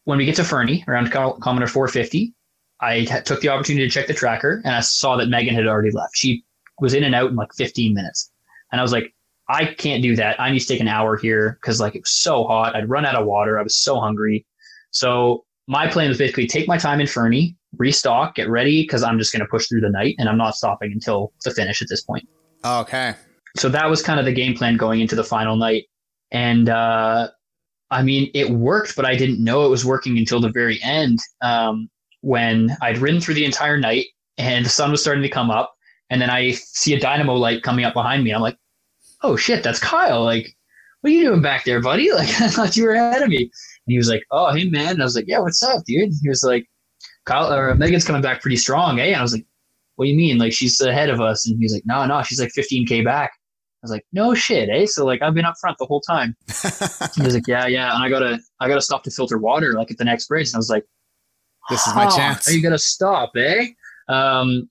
when we get to Fernie around Kil- kilometer 450, I t- took the opportunity to check the tracker and I saw that Megan had already left. She was in and out in like 15 minutes. And I was like, I can't do that. I need to take an hour here because like it was so hot. I'd run out of water. I was so hungry. So my plan was basically take my time in Fernie, restock, get ready because I'm just going to push through the night and I'm not stopping until the finish at this point. okay. So that was kind of the game plan going into the final night. And uh, I mean, it worked, but I didn't know it was working until the very end um, when I'd ridden through the entire night and the sun was starting to come up. And then I see a dynamo light coming up behind me. I'm like, oh shit, that's Kyle. Like, what are you doing back there, buddy? Like, I thought you were ahead of me. And he was like, oh, hey, man. And I was like, yeah, what's up, dude? He was like, Kyle or Megan's coming back pretty strong, eh? And I was like, what do you mean? Like, she's ahead of us. And he was like, no, no, she's like 15K back. I was like, no shit, eh? So like, I've been up front the whole time. He was like, yeah, yeah. And I gotta, I gotta stop to filter water like at the next bridge. And I was like, This is my "Huh, chance." Are you gonna stop, eh? Um,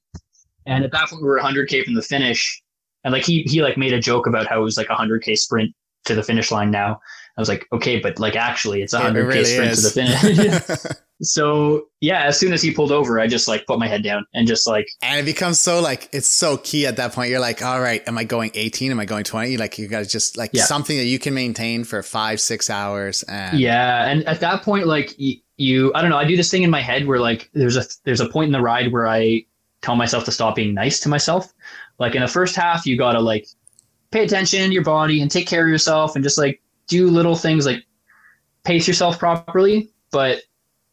and at that point, we were 100k from the finish, and like he he like made a joke about how it was like a 100k sprint to the finish line. Now I was like, okay, but like actually, it's a 100k really sprint is. to the finish. so yeah, as soon as he pulled over, I just like put my head down and just like and it becomes so like it's so key at that point. You're like, all right, am I going 18? Am I going 20? Like you got to just like Yeah. something that you can maintain for five, six hours. And Yeah, and at that point, like you, you, I don't know. I do this thing in my head where like there's a there's a point in the ride where I tell myself to stop being nice to myself. Like in the first half, you gotta like pay attention to your body and take care of yourself and just like do little things like pace yourself properly. But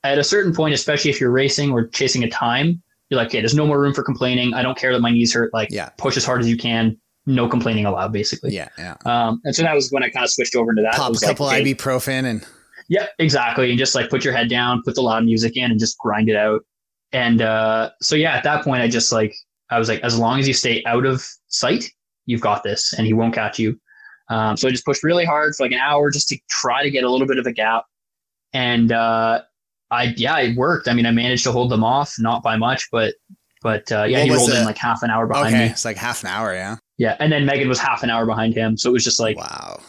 at a certain point, especially if you're racing or chasing a time, you're like, okay, there's no more room for complaining. I don't care that my knees hurt. Like, Yeah. push as hard as you can. No complaining allowed, basically. yeah, yeah. Um, and so that was when I kind of switched over into that. Pop a like, couple okay, ibuprofen and Yeah, exactly. And just like put your head down, put the loud music in, and just grind it out. And uh, so yeah, at that point, I just like I was like, as long as you stay out of sight, you've got this, and he won't catch you. Um, so I just pushed really hard for like an hour just to try to get a little bit of a gap. And uh, I yeah, it worked. I mean, I managed to hold them off, not by much, but but uh, yeah, What he rolled in like half an hour behind okay, me. it's like half an hour. Yeah. Yeah, and then Megan was half an hour behind him, so it was just like wow.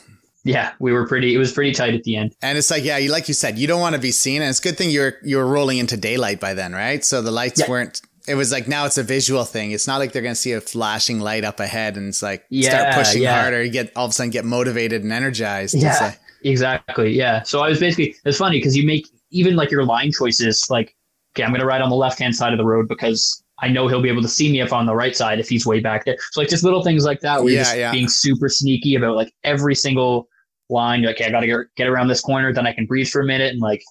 yeah, we were pretty. It was pretty tight at the end. And it's like, yeah, you like you said, you don't want to be seen. And it's a good thing you're you were rolling into daylight by then, right? So the lights Yeah. weren't. It was like now it's a visual thing. It's not like they're gonna see a flashing light up ahead and it's like start pushing yeah. harder. You get all of a sudden get motivated and energized. Yeah. like- Exactly. Yeah. So I was basically it's funny because you make even like your line choices like okay, I'm gonna ride on the left hand side of the road because I know he'll be able to see me if I'm on the right side if he's way back there. So like just little things like that where Yeah, you're just yeah. being super sneaky about like every single line. You're like, okay, I gotta get, get around this corner, then I can breathe for a minute and like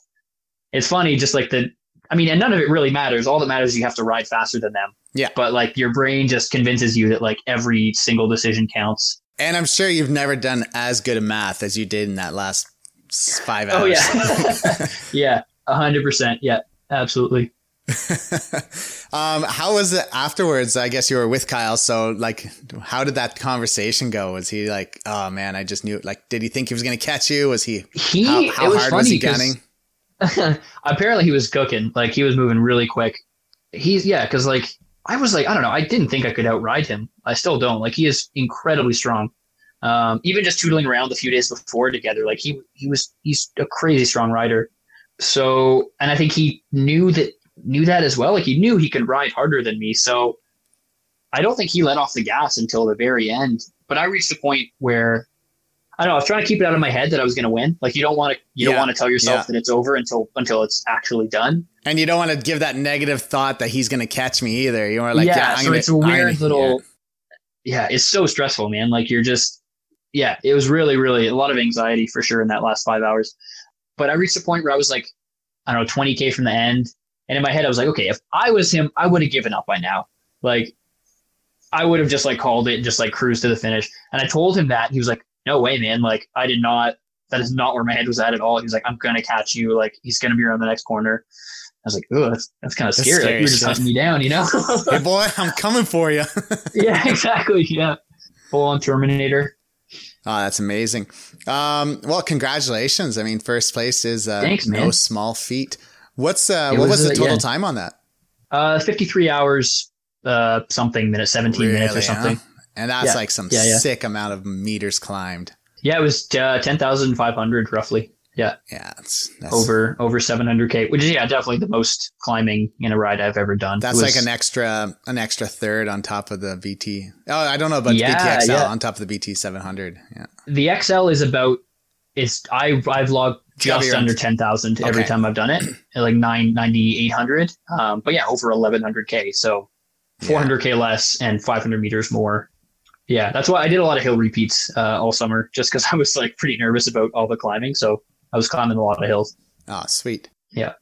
it's funny, just like the I mean, and none of it really matters. All that matters is you have to ride faster than them. Yeah. But like your brain just convinces you that like every single decision counts. and I'm sure you've never done as good a math as you did in that last five hours. Oh yeah. yeah. A hundred percent. Yeah. Absolutely. um, how was it afterwards? I guess you were with Kyle. So, like, how did that conversation go? Was he like, oh man, I just knew, like, did he think he was going to catch you? Was he, He how, how it was hard was he gunning? apparently he was cooking like he was moving really quick he's yeah because like i was like i don't know i didn't think i could outride him i still don't like he is incredibly strong Um, even just tootling around the few days before together, like he he was he's a crazy strong rider. So, and I think he knew that knew that as well. Like he knew he could ride harder than me. So, I don't think he let off the gas until the very end. But I reached the point where I don't know. I was trying to keep it out of my head that I was going to win. Like you don't want to you Yeah. don't want to tell yourself Yeah. that it's over until until it's actually done. And you don't want to give that negative thought that he's going to catch me either. You are like, yeah, yeah, I'm so gonna, it's a I'm weird gonna- little. Yeah. it's so stressful, man. Like you're just, yeah, it was really, really a lot of anxiety for sure in that last five hours. But I reached a point where I was like, I don't know, 20k from the end, and in my head I was like, okay, if I was him, I would have given up by now. Like, I would have just like called it and just like cruised to the finish. And I told him that he was like, no way, man. Like I did not. That is not where my head was at at all. He was like, I'm gonna catch you. Like he's gonna be around the next corner. I was like, oh, that's that's kind of scary. Like scary you were just hunting me down, you know? Hey, boy, I'm coming for you. yeah, exactly. Yeah. Full on Terminator. Oh, that's amazing. Um, well, congratulations. I mean, first place is uh, Thanks, no small feat. What's uh, It what was, was, the uh, total yeah. time on that? Uh, 53 hours, uh, something minutes, 17 minutes or something. huh? Something. And that's Yeah. like some Yeah, yeah. sick amount of meters climbed. Yeah, it was uh, 10,500 roughly. Yeah. Yeah, that's, that's Over, over 700K, which is, yeah, definitely the most climbing in a ride I've ever done. That's was- like an extra an extra third on top of the BT. Oh, I don't know about Yeah, the BT XL yeah. on top of the BT 700. Yeah. the XL is about, it's, I, I've logged You gotta be just around- under 10,000 every time I've done it, like 9, 9,800. Um, but yeah, over 1,100K. So 400k less and 500 meters more. Yeah, that's why I did a lot of hill repeats uh, all summer, just because I was like pretty nervous about all the climbing. So I was climbing a lot of hills. Oh, sweet. Yeah.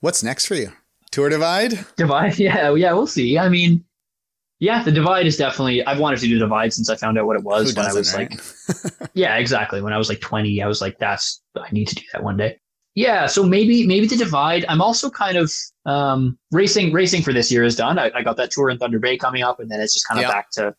What's next for you? Tour Divide? Divide, yeah, yeah, we'll see. I mean, yeah, the divide is definitely. I've wanted to do divide since I found out what it was Who when I was right? like, yeah, exactly. When I was like 20, I was like, that's I need to do that one day. Yeah, so maybe maybe the divide. I'm also kind of um, racing. Racing for this year is done. I, I got that tour in Thunder Bay coming up, and then it's just kind of Yeah. back to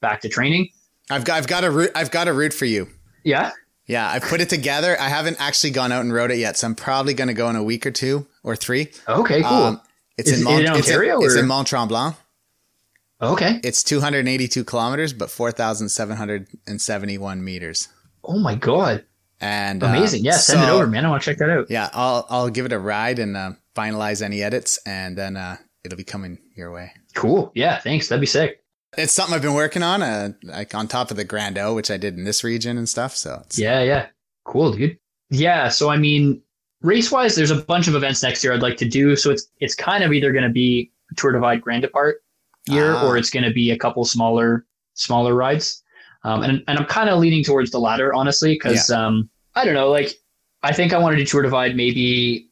back to training. I've got I've got a route I've got a route for you. Yeah, Yeah, I've put it together. I haven't actually gone out and rode it yet, so I'm probably going to go in a week or two or three. Okay, cool. Um, it's Is in it Mont- in it's Ontario, It's in Mont Tremblant. okay. It's 282 kilometers, but 4,771 meters. Oh my god, And uh, amazing! Yeah, send it over, man. I want to check that out. Yeah, I'll I'll give it a ride and uh, finalize any edits, and then uh, it'll be coming your way. Cool. Yeah, thanks. That'd be sick. It's something I've been working on, uh, like on top of the Grand O, which I did in this region and stuff. So it's, Yeah, yeah. Cool, dude. Yeah, so I mean, race wise, there's a bunch of events next year I'd like to do. So it's it's kind of either going to be Tour Divide Grand Depart year, Ah. or it's going to be a couple smaller smaller rides. Um, and and I'm kind of leaning towards the latter, honestly, because um, I don't know, like I think I want to do Tour Divide maybe.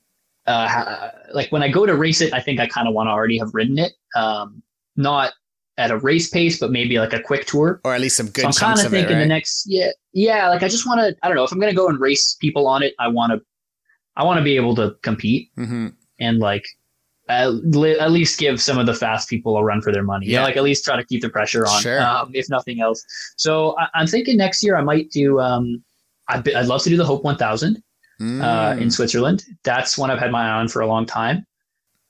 Uh, like when I go to race it, I think I kind of want to already have ridden it. Um, not at a race pace, but maybe like a quick tour. or at least some good So I'm kind of it, thinking right? the next, yeah, yeah. Like I just want to, I don't know, if I'm gonna go and race people on it, I want to, I want to be able to compete hmm and like at, at least give some of the fast people a run for their money. Yeah, Yeah. like at least try to keep the pressure on, Sure. um, if nothing else. So I, I'm thinking next year I might do. Um, I'd, I'd love to do the Hope 1000 uh, Mm. in Switzerland. That's one I've had my eye on for a long time.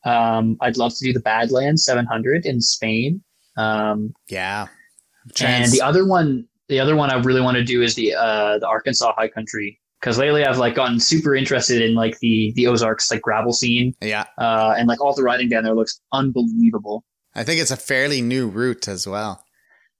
Um, I'd love to do the Badlands 700 in Spain. Um, yeah. and the other one, the other one I really want to do is the uh, the Arkansas High Country because lately I've like gotten super interested in like the the Ozarks like gravel scene yeah, uh, and like all the riding down there looks unbelievable. I think it's a fairly new route as well.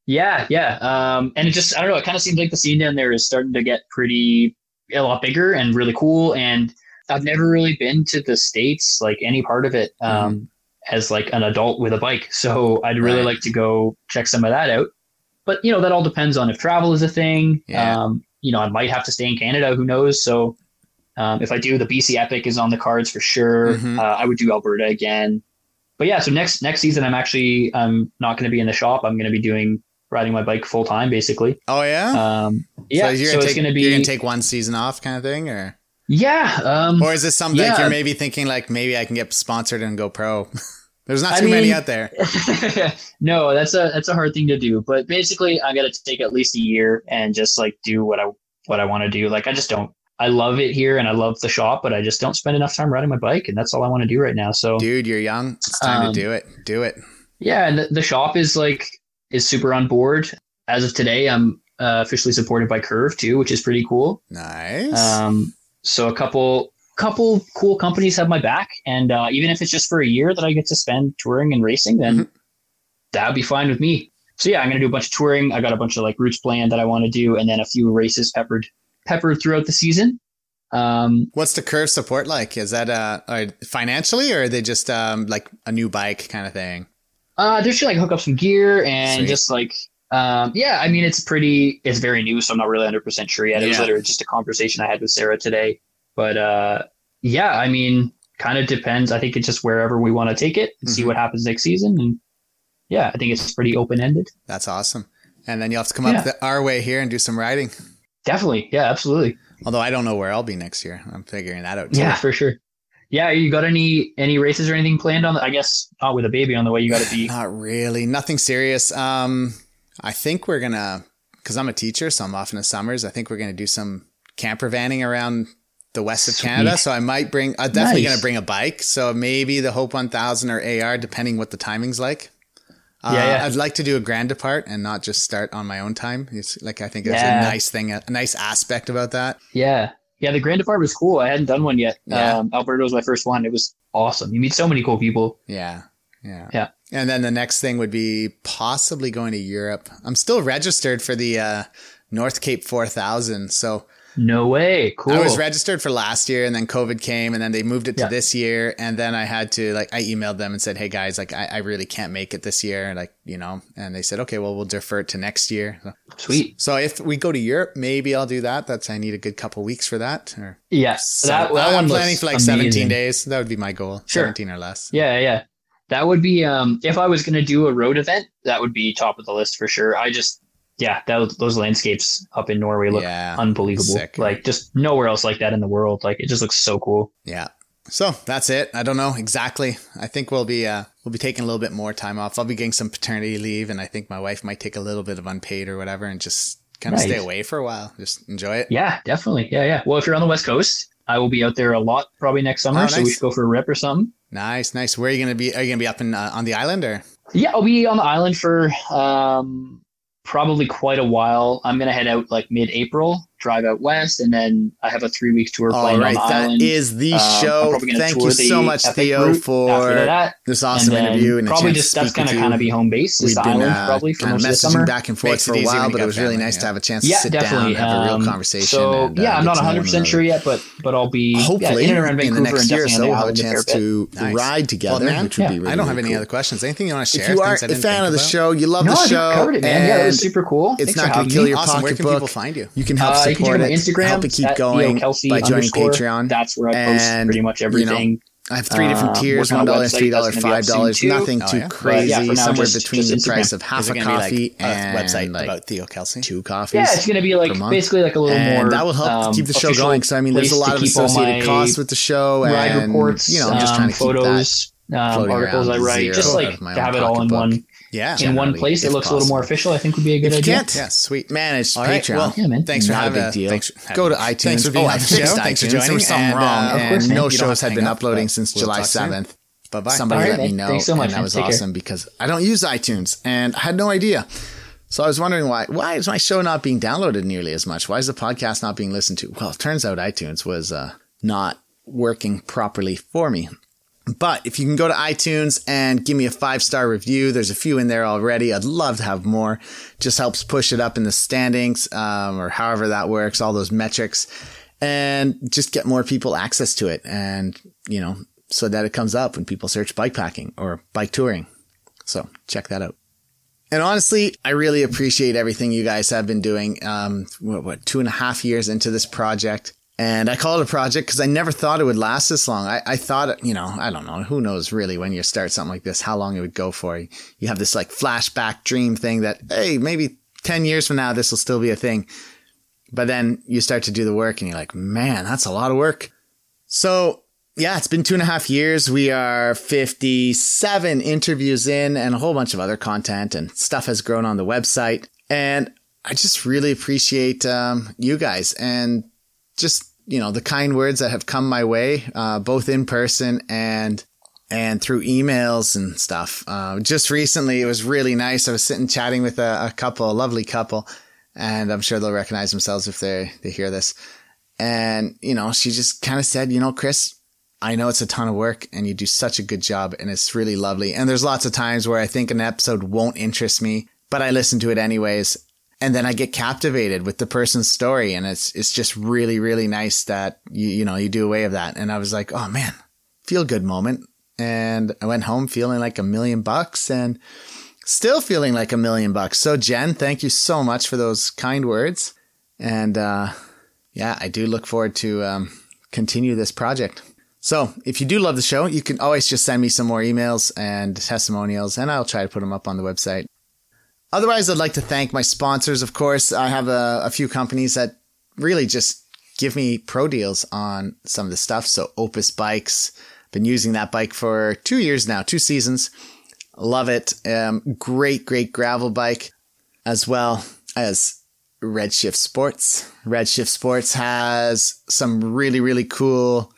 Yeah, yeah, um, and it just I don't know. It kind of seems like the scene down there is starting to get pretty a lot bigger and really cool. And I've never really been to the states, like any part of it, um, as like an adult with a bike. So I'd really Right. like to go check some of that out. But you know, that all depends on if travel is a thing. Yeah. Um, you know, I might have to stay in Canada. Who knows? So um, if I do, the BC Epic is on the cards for sure. Mhm. Uh, I would do Alberta again. But yeah, so next next season, I'm actually I'm not going to be in the shop. I'm going to be doing riding my bike full time, basically. Oh yeah. Um, yeah, so you're so gonna it's going to you're be gonna take one season off, kind of thing, or yeah. Um, or is this something like you're maybe thinking like maybe I can get sponsored and go pro? There's not I too many out there. no, that's a that's a hard thing to do. But basically, I got to take at least a year and just like do what I what I want to do. Like I just don't. I love it here and I love the shop, but I just don't spend enough time riding my bike, and that's all I want to do right now. So Dude, you're young. It's time Um, to do it. Do it. yeah, and the, the shop is like is super on board. As of today, I'm uh, officially supported by Curve too, which is pretty cool. Nice. Um, so a couple couple cool companies have my back, and uh, even if it's just for a year that I get to spend touring and racing, then Mhm. that would be fine with me. So yeah, I'm gonna do a bunch of touring. I got a bunch of like routes planned that I want to do, and then a few races peppered peppered throughout the season. Um, What's the curve support like? Is that uh financially or are they just um like a new bike kind of thing? uh, there's just like hook up some gear and Sweet. just like um, yeah, I mean it's pretty it's very new, so I'm not really 100 percent sure yet. It was literally just a conversation I had with Sarah today, but uh, yeah, I mean, kind of depends. I think it's just wherever we want to take it and see Mhm. what happens next season, and yeah, I think it's pretty open ended. That's awesome. And then you'll have to come Yeah. up the, our way here and do some riding. Definitely, yeah, absolutely, Although I don't know where I'll be next year. I'm figuring that out too. yeah, for sure. Yeah, you got any any races or anything planned on? The, I guess not with a baby on the way. You got to be Not really. Nothing serious. Um, I think we're gonna, because I'm a teacher, so I'm off in the summers. I think we're gonna do some camper vanning around the west of Sweet. Canada. So I might bring. I'm definitely Nice. gonna bring a bike. So maybe the Hope 1000 or AR, depending what the timing's like. Uh, Yeah, yeah. I'd like to do a grand depart and not just start on my own time. It's like I think that's Yeah. a nice thing, a nice aspect about that. Yeah. Yeah, the Grand Depart was cool. I hadn't done one yet. Yeah. Um, Alberta was my first one. It was awesome. You meet so many cool people. Yeah. Yeah. Yeah. And then the next thing would be possibly going to Europe. I'm still registered for the uh, North Cape 4000. So No way. Cool. I was registered for last year and then COVID came and then they moved it to Yeah. this year. And then I had to like, I emailed them and said, Hey guys, like I, I really can't make it this year. Like, you know, and they said, okay, well, we'll defer it to next year. So, Sweet. so if we go to Europe, maybe I'll do that. That's, I need a good couple weeks for that. Or Yeah. so, that, that I'm planning for like 17 days. That would be my goal. Sure. 17 or less. Yeah, yeah. That would be um if I was going to do a road event, that would be top of the list for sure. I just yeah, that, those landscapes up in Norway look Yeah. unbelievable. sick. Like just nowhere else like that in the world. Like it just looks so cool. Yeah. So that's it. I don't know exactly. I think we'll be uh we'll be taking a little bit more time off. I'll be getting some paternity leave and I think my wife might take a little bit of unpaid or whatever and just kind of Nice. stay away for a while. Just enjoy it. Yeah, definitely. Yeah, yeah. Well, if you're on the West Coast, I will be out there a lot probably next summer, Oh, so we should go for a rip or something. Nice, nice. Where are you gonna be? Are you gonna be up in uh, on the island or? Yeah, I'll be on the island for um, probably quite a while. I'm gonna head out like mid-April, drive out west, and then I have a three-week tour All planned right, on the that island. is the Um, show. Thank you so much, Theo, for that. this awesome and interview and probably just to that's speak gonna kind of be home base We've been island uh, probably for kind most of the summer. messaging back and forth Makes for a while, but it was really family, nice yeah. to have a chance Yeah, to sit definitely. down, have a real Um, conversation. So and, uh, yeah, I'm not 100 one percent another. sure yet, but but I'll be Hopefully, yeah, in and around in Vancouver the next and year or definitely so, on the we'll have a chance to ride together, which would be really, I don't have any other questions. Anything you want to share? If share? you are Things I a didn't fan of the show, you love the show, I covered it, man. Yeah, it was super cool. it's not going to kill your Awesome. Where can people find you? You can help you can check my it, Instagram, help it keep at going Kelsey by joining. Patreon. That's where I post And, pretty much you know, everything. I have three different Uh, tiers: one on a dollar, three dollars, that's gonna be five dollars. Nothing Oh, too yeah? Crazy. yeah, somewhere just- between just the Instagram. price of half a coffee like a and website like about Theo Kelsey? two coffees. Yeah, it's going to be like basically like a little and more. that will help um, keep the show going. So I mean, there's a lot of associated costs with the show, and reports, you know, I'm just um, trying to keep that photos, um, articles I write, just like to have it all in one Yeah. in one place. It if looks a little more official. I think would be a good If you idea. can't, Yeah. sweet managed All right. Patreon. Well, Yeah, man. thanks for Not a having big deal. Thanks, Go to iTunes. Thanks for being oh, on I the show. Thanks for There joining. was something and, wrong, uh, Of and course, no shows had been up, uploading since we'll July seventh. Bye bye. Somebody All right, let me know, Thanks so much, and that was Take care. awesome because I don't use iTunes, and I had no idea. So I was wondering why why is my show not being downloaded nearly as much? Why is the podcast not being listened to? Well, it turns out iTunes was uh, not working properly for me. But if you can go to iTunes and give me a five star review, there's a few in there already. I'd love to have more. Just helps push it up in the standings, um, or however that works, all those metrics, and just get more people access to it. And, you know, so that it comes up when people search bikepacking or bike touring. So check that out. And honestly, I really appreciate everything you guys have been doing. Um, what, what, two and a half years into this project. And I call it a project because I never thought it would last this long. I, I thought, you know, I don't know. Who knows really when you start something like this, how long it would go for. You have this like flashback dream thing that, hey, maybe 10 years from now, this will still be a thing. But then you start to do the work and you're like, man, that's a lot of work. So yeah, it's been two and a half years. We are 57 interviews in and a whole bunch of other content and stuff has grown on the website. And I just really appreciate um, you guys and just, you know, the kind words that have come my way, uh, both in person and and through emails and stuff. Uh, just recently, it was really nice. I was sitting chatting with a, a couple, a lovely couple, and I'm sure they'll recognize themselves if they they hear this. And you know, she just kind of said, you know, Chris, I know it's a ton of work and you do such a good job and it's really lovely. And there's lots of times where I think an episode won't interest me, but I listen to it anyways. And then I get captivated with the person's story. And it's, it's just really, really nice that you, you know, you do away of that. And I was like, oh man, feel good moment. And I went home feeling like a million bucks and still feeling like a million bucks. So Jen, thank you so much for those kind words. And, uh, yeah, I do look forward to, um, continue this project. So if you do love the show, you can always just send me some more emails and testimonials and I'll try to put them up on the website. Otherwise, I'd like to thank my sponsors. Of course, I have a, a few companies that really just give me pro deals on some of the stuff. So Opus Bikes, been using that bike for two years now, two seasons. Love it. Um, great, great gravel bike as well as Redshift Sports. Redshift Sports has some really, really cool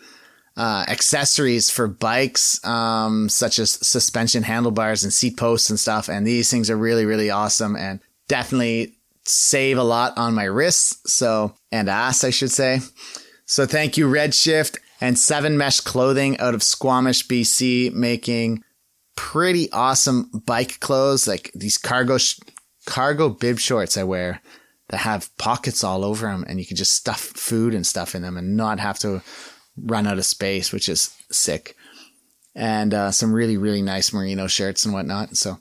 uh, accessories for bikes, um, such as suspension handlebars and seat posts and stuff. And these things are really, really awesome and definitely save a lot on my wrists. So, and ass, I should say. So thank you, Redshift and Seven Mesh Clothing out of Squamish, BC, making pretty awesome bike clothes, like these cargo, sh- cargo bib shorts I wear that have pockets all over them and you can just stuff food and stuff in them and not have to run out of space, which is sick. And uh, some really, really nice merino shirts and whatnot. So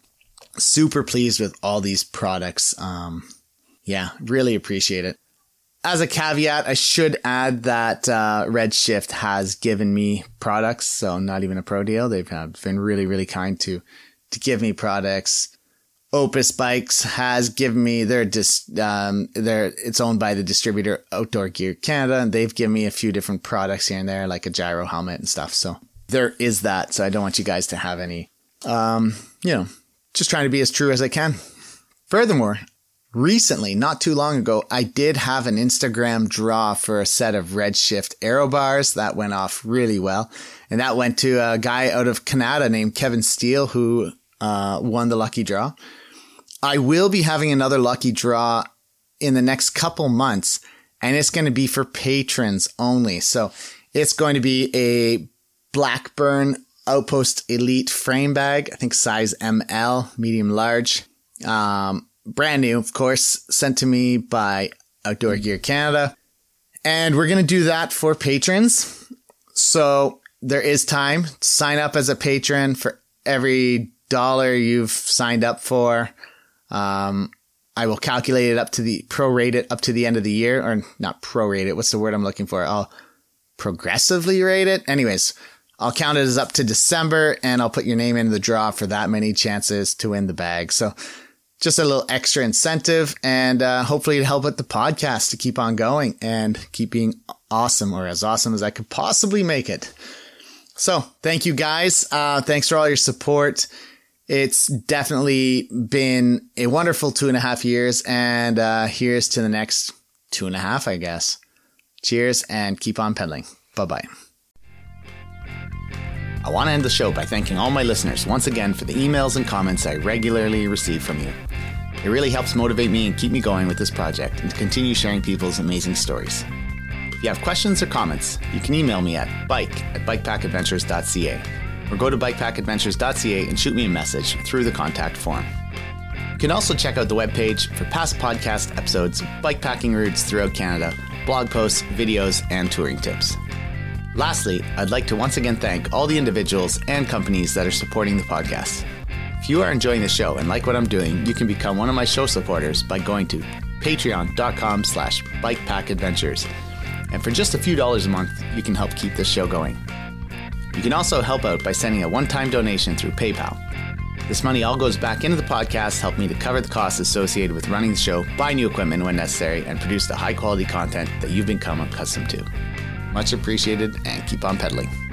super pleased with all these products. Um, yeah, really appreciate it. As a caveat, I should add that uh, Redshift has given me products, so not even a pro deal. They've been really, really kind to to give me products. Opus Bikes has given me their dis, um, their, it's owned by the distributor Outdoor Gear Canada, and they've given me a few different products here and there, like a Giro helmet and stuff. So there is that. So I don't want you guys to have any, um, you know, just trying to be as true as I can. Furthermore, recently, not too long ago, I did have an Instagram draw for a set of Redshift aero bars that went off really well. And that went to a guy out of Canada named Kevin Steele, who uh, won the lucky draw. I will be having another lucky draw in the next couple months, and it's going to be for patrons only. So it's going to be a Blackburn Outpost Elite frame bag, I think size ML, medium large. Um, brand new, of course, sent to me by Outdoor Gear Canada. And we're going to do that for patrons. So there is time. Sign up as a patron for every dollar you've signed up for. Um, I will calculate it up to the prorate it up to the end of the year, or not prorate it. What's the word I'm looking for? I'll progressively rate it. Anyways, I'll count it as up to December, and I'll put your name in the draw for that many chances to win the bag. So, just a little extra incentive, and uh, hopefully, to help with the podcast to keep on going and keep being awesome, or as awesome as I could possibly make it. So, thank you guys. Uh, thanks for all your support it's definitely been a wonderful two and a half years. And uh, here's to the next two and a half, I guess. Cheers and keep on pedaling. Bye bye. I want to end the show by thanking all my listeners once again for the emails and comments I regularly receive from you. It really helps motivate me and keep me going with this project and to continue sharing people's amazing stories. If you have questions or comments, you can email me at bike at bikepackadventures.ca or go to bikepackadventures.ca and shoot me a message through the contact form. You can also check out the webpage for past podcast episodes, bikepacking routes throughout Canada, blog posts, videos, and touring tips. Lastly, I'd like to once again thank all the individuals and companies that are supporting the podcast. If you are enjoying the show and like what I'm doing, you can become one of my show supporters by going to patreon.com slash bikepackadventures. And for just a few dollars a month, you can help keep this show going. You can also help out by sending a one time donation through PayPal. This money all goes back into the podcast, help me to cover the costs associated with running the show, buy new equipment when necessary, and produce the high quality content that you've become accustomed to. Much appreciated, and keep on pedaling.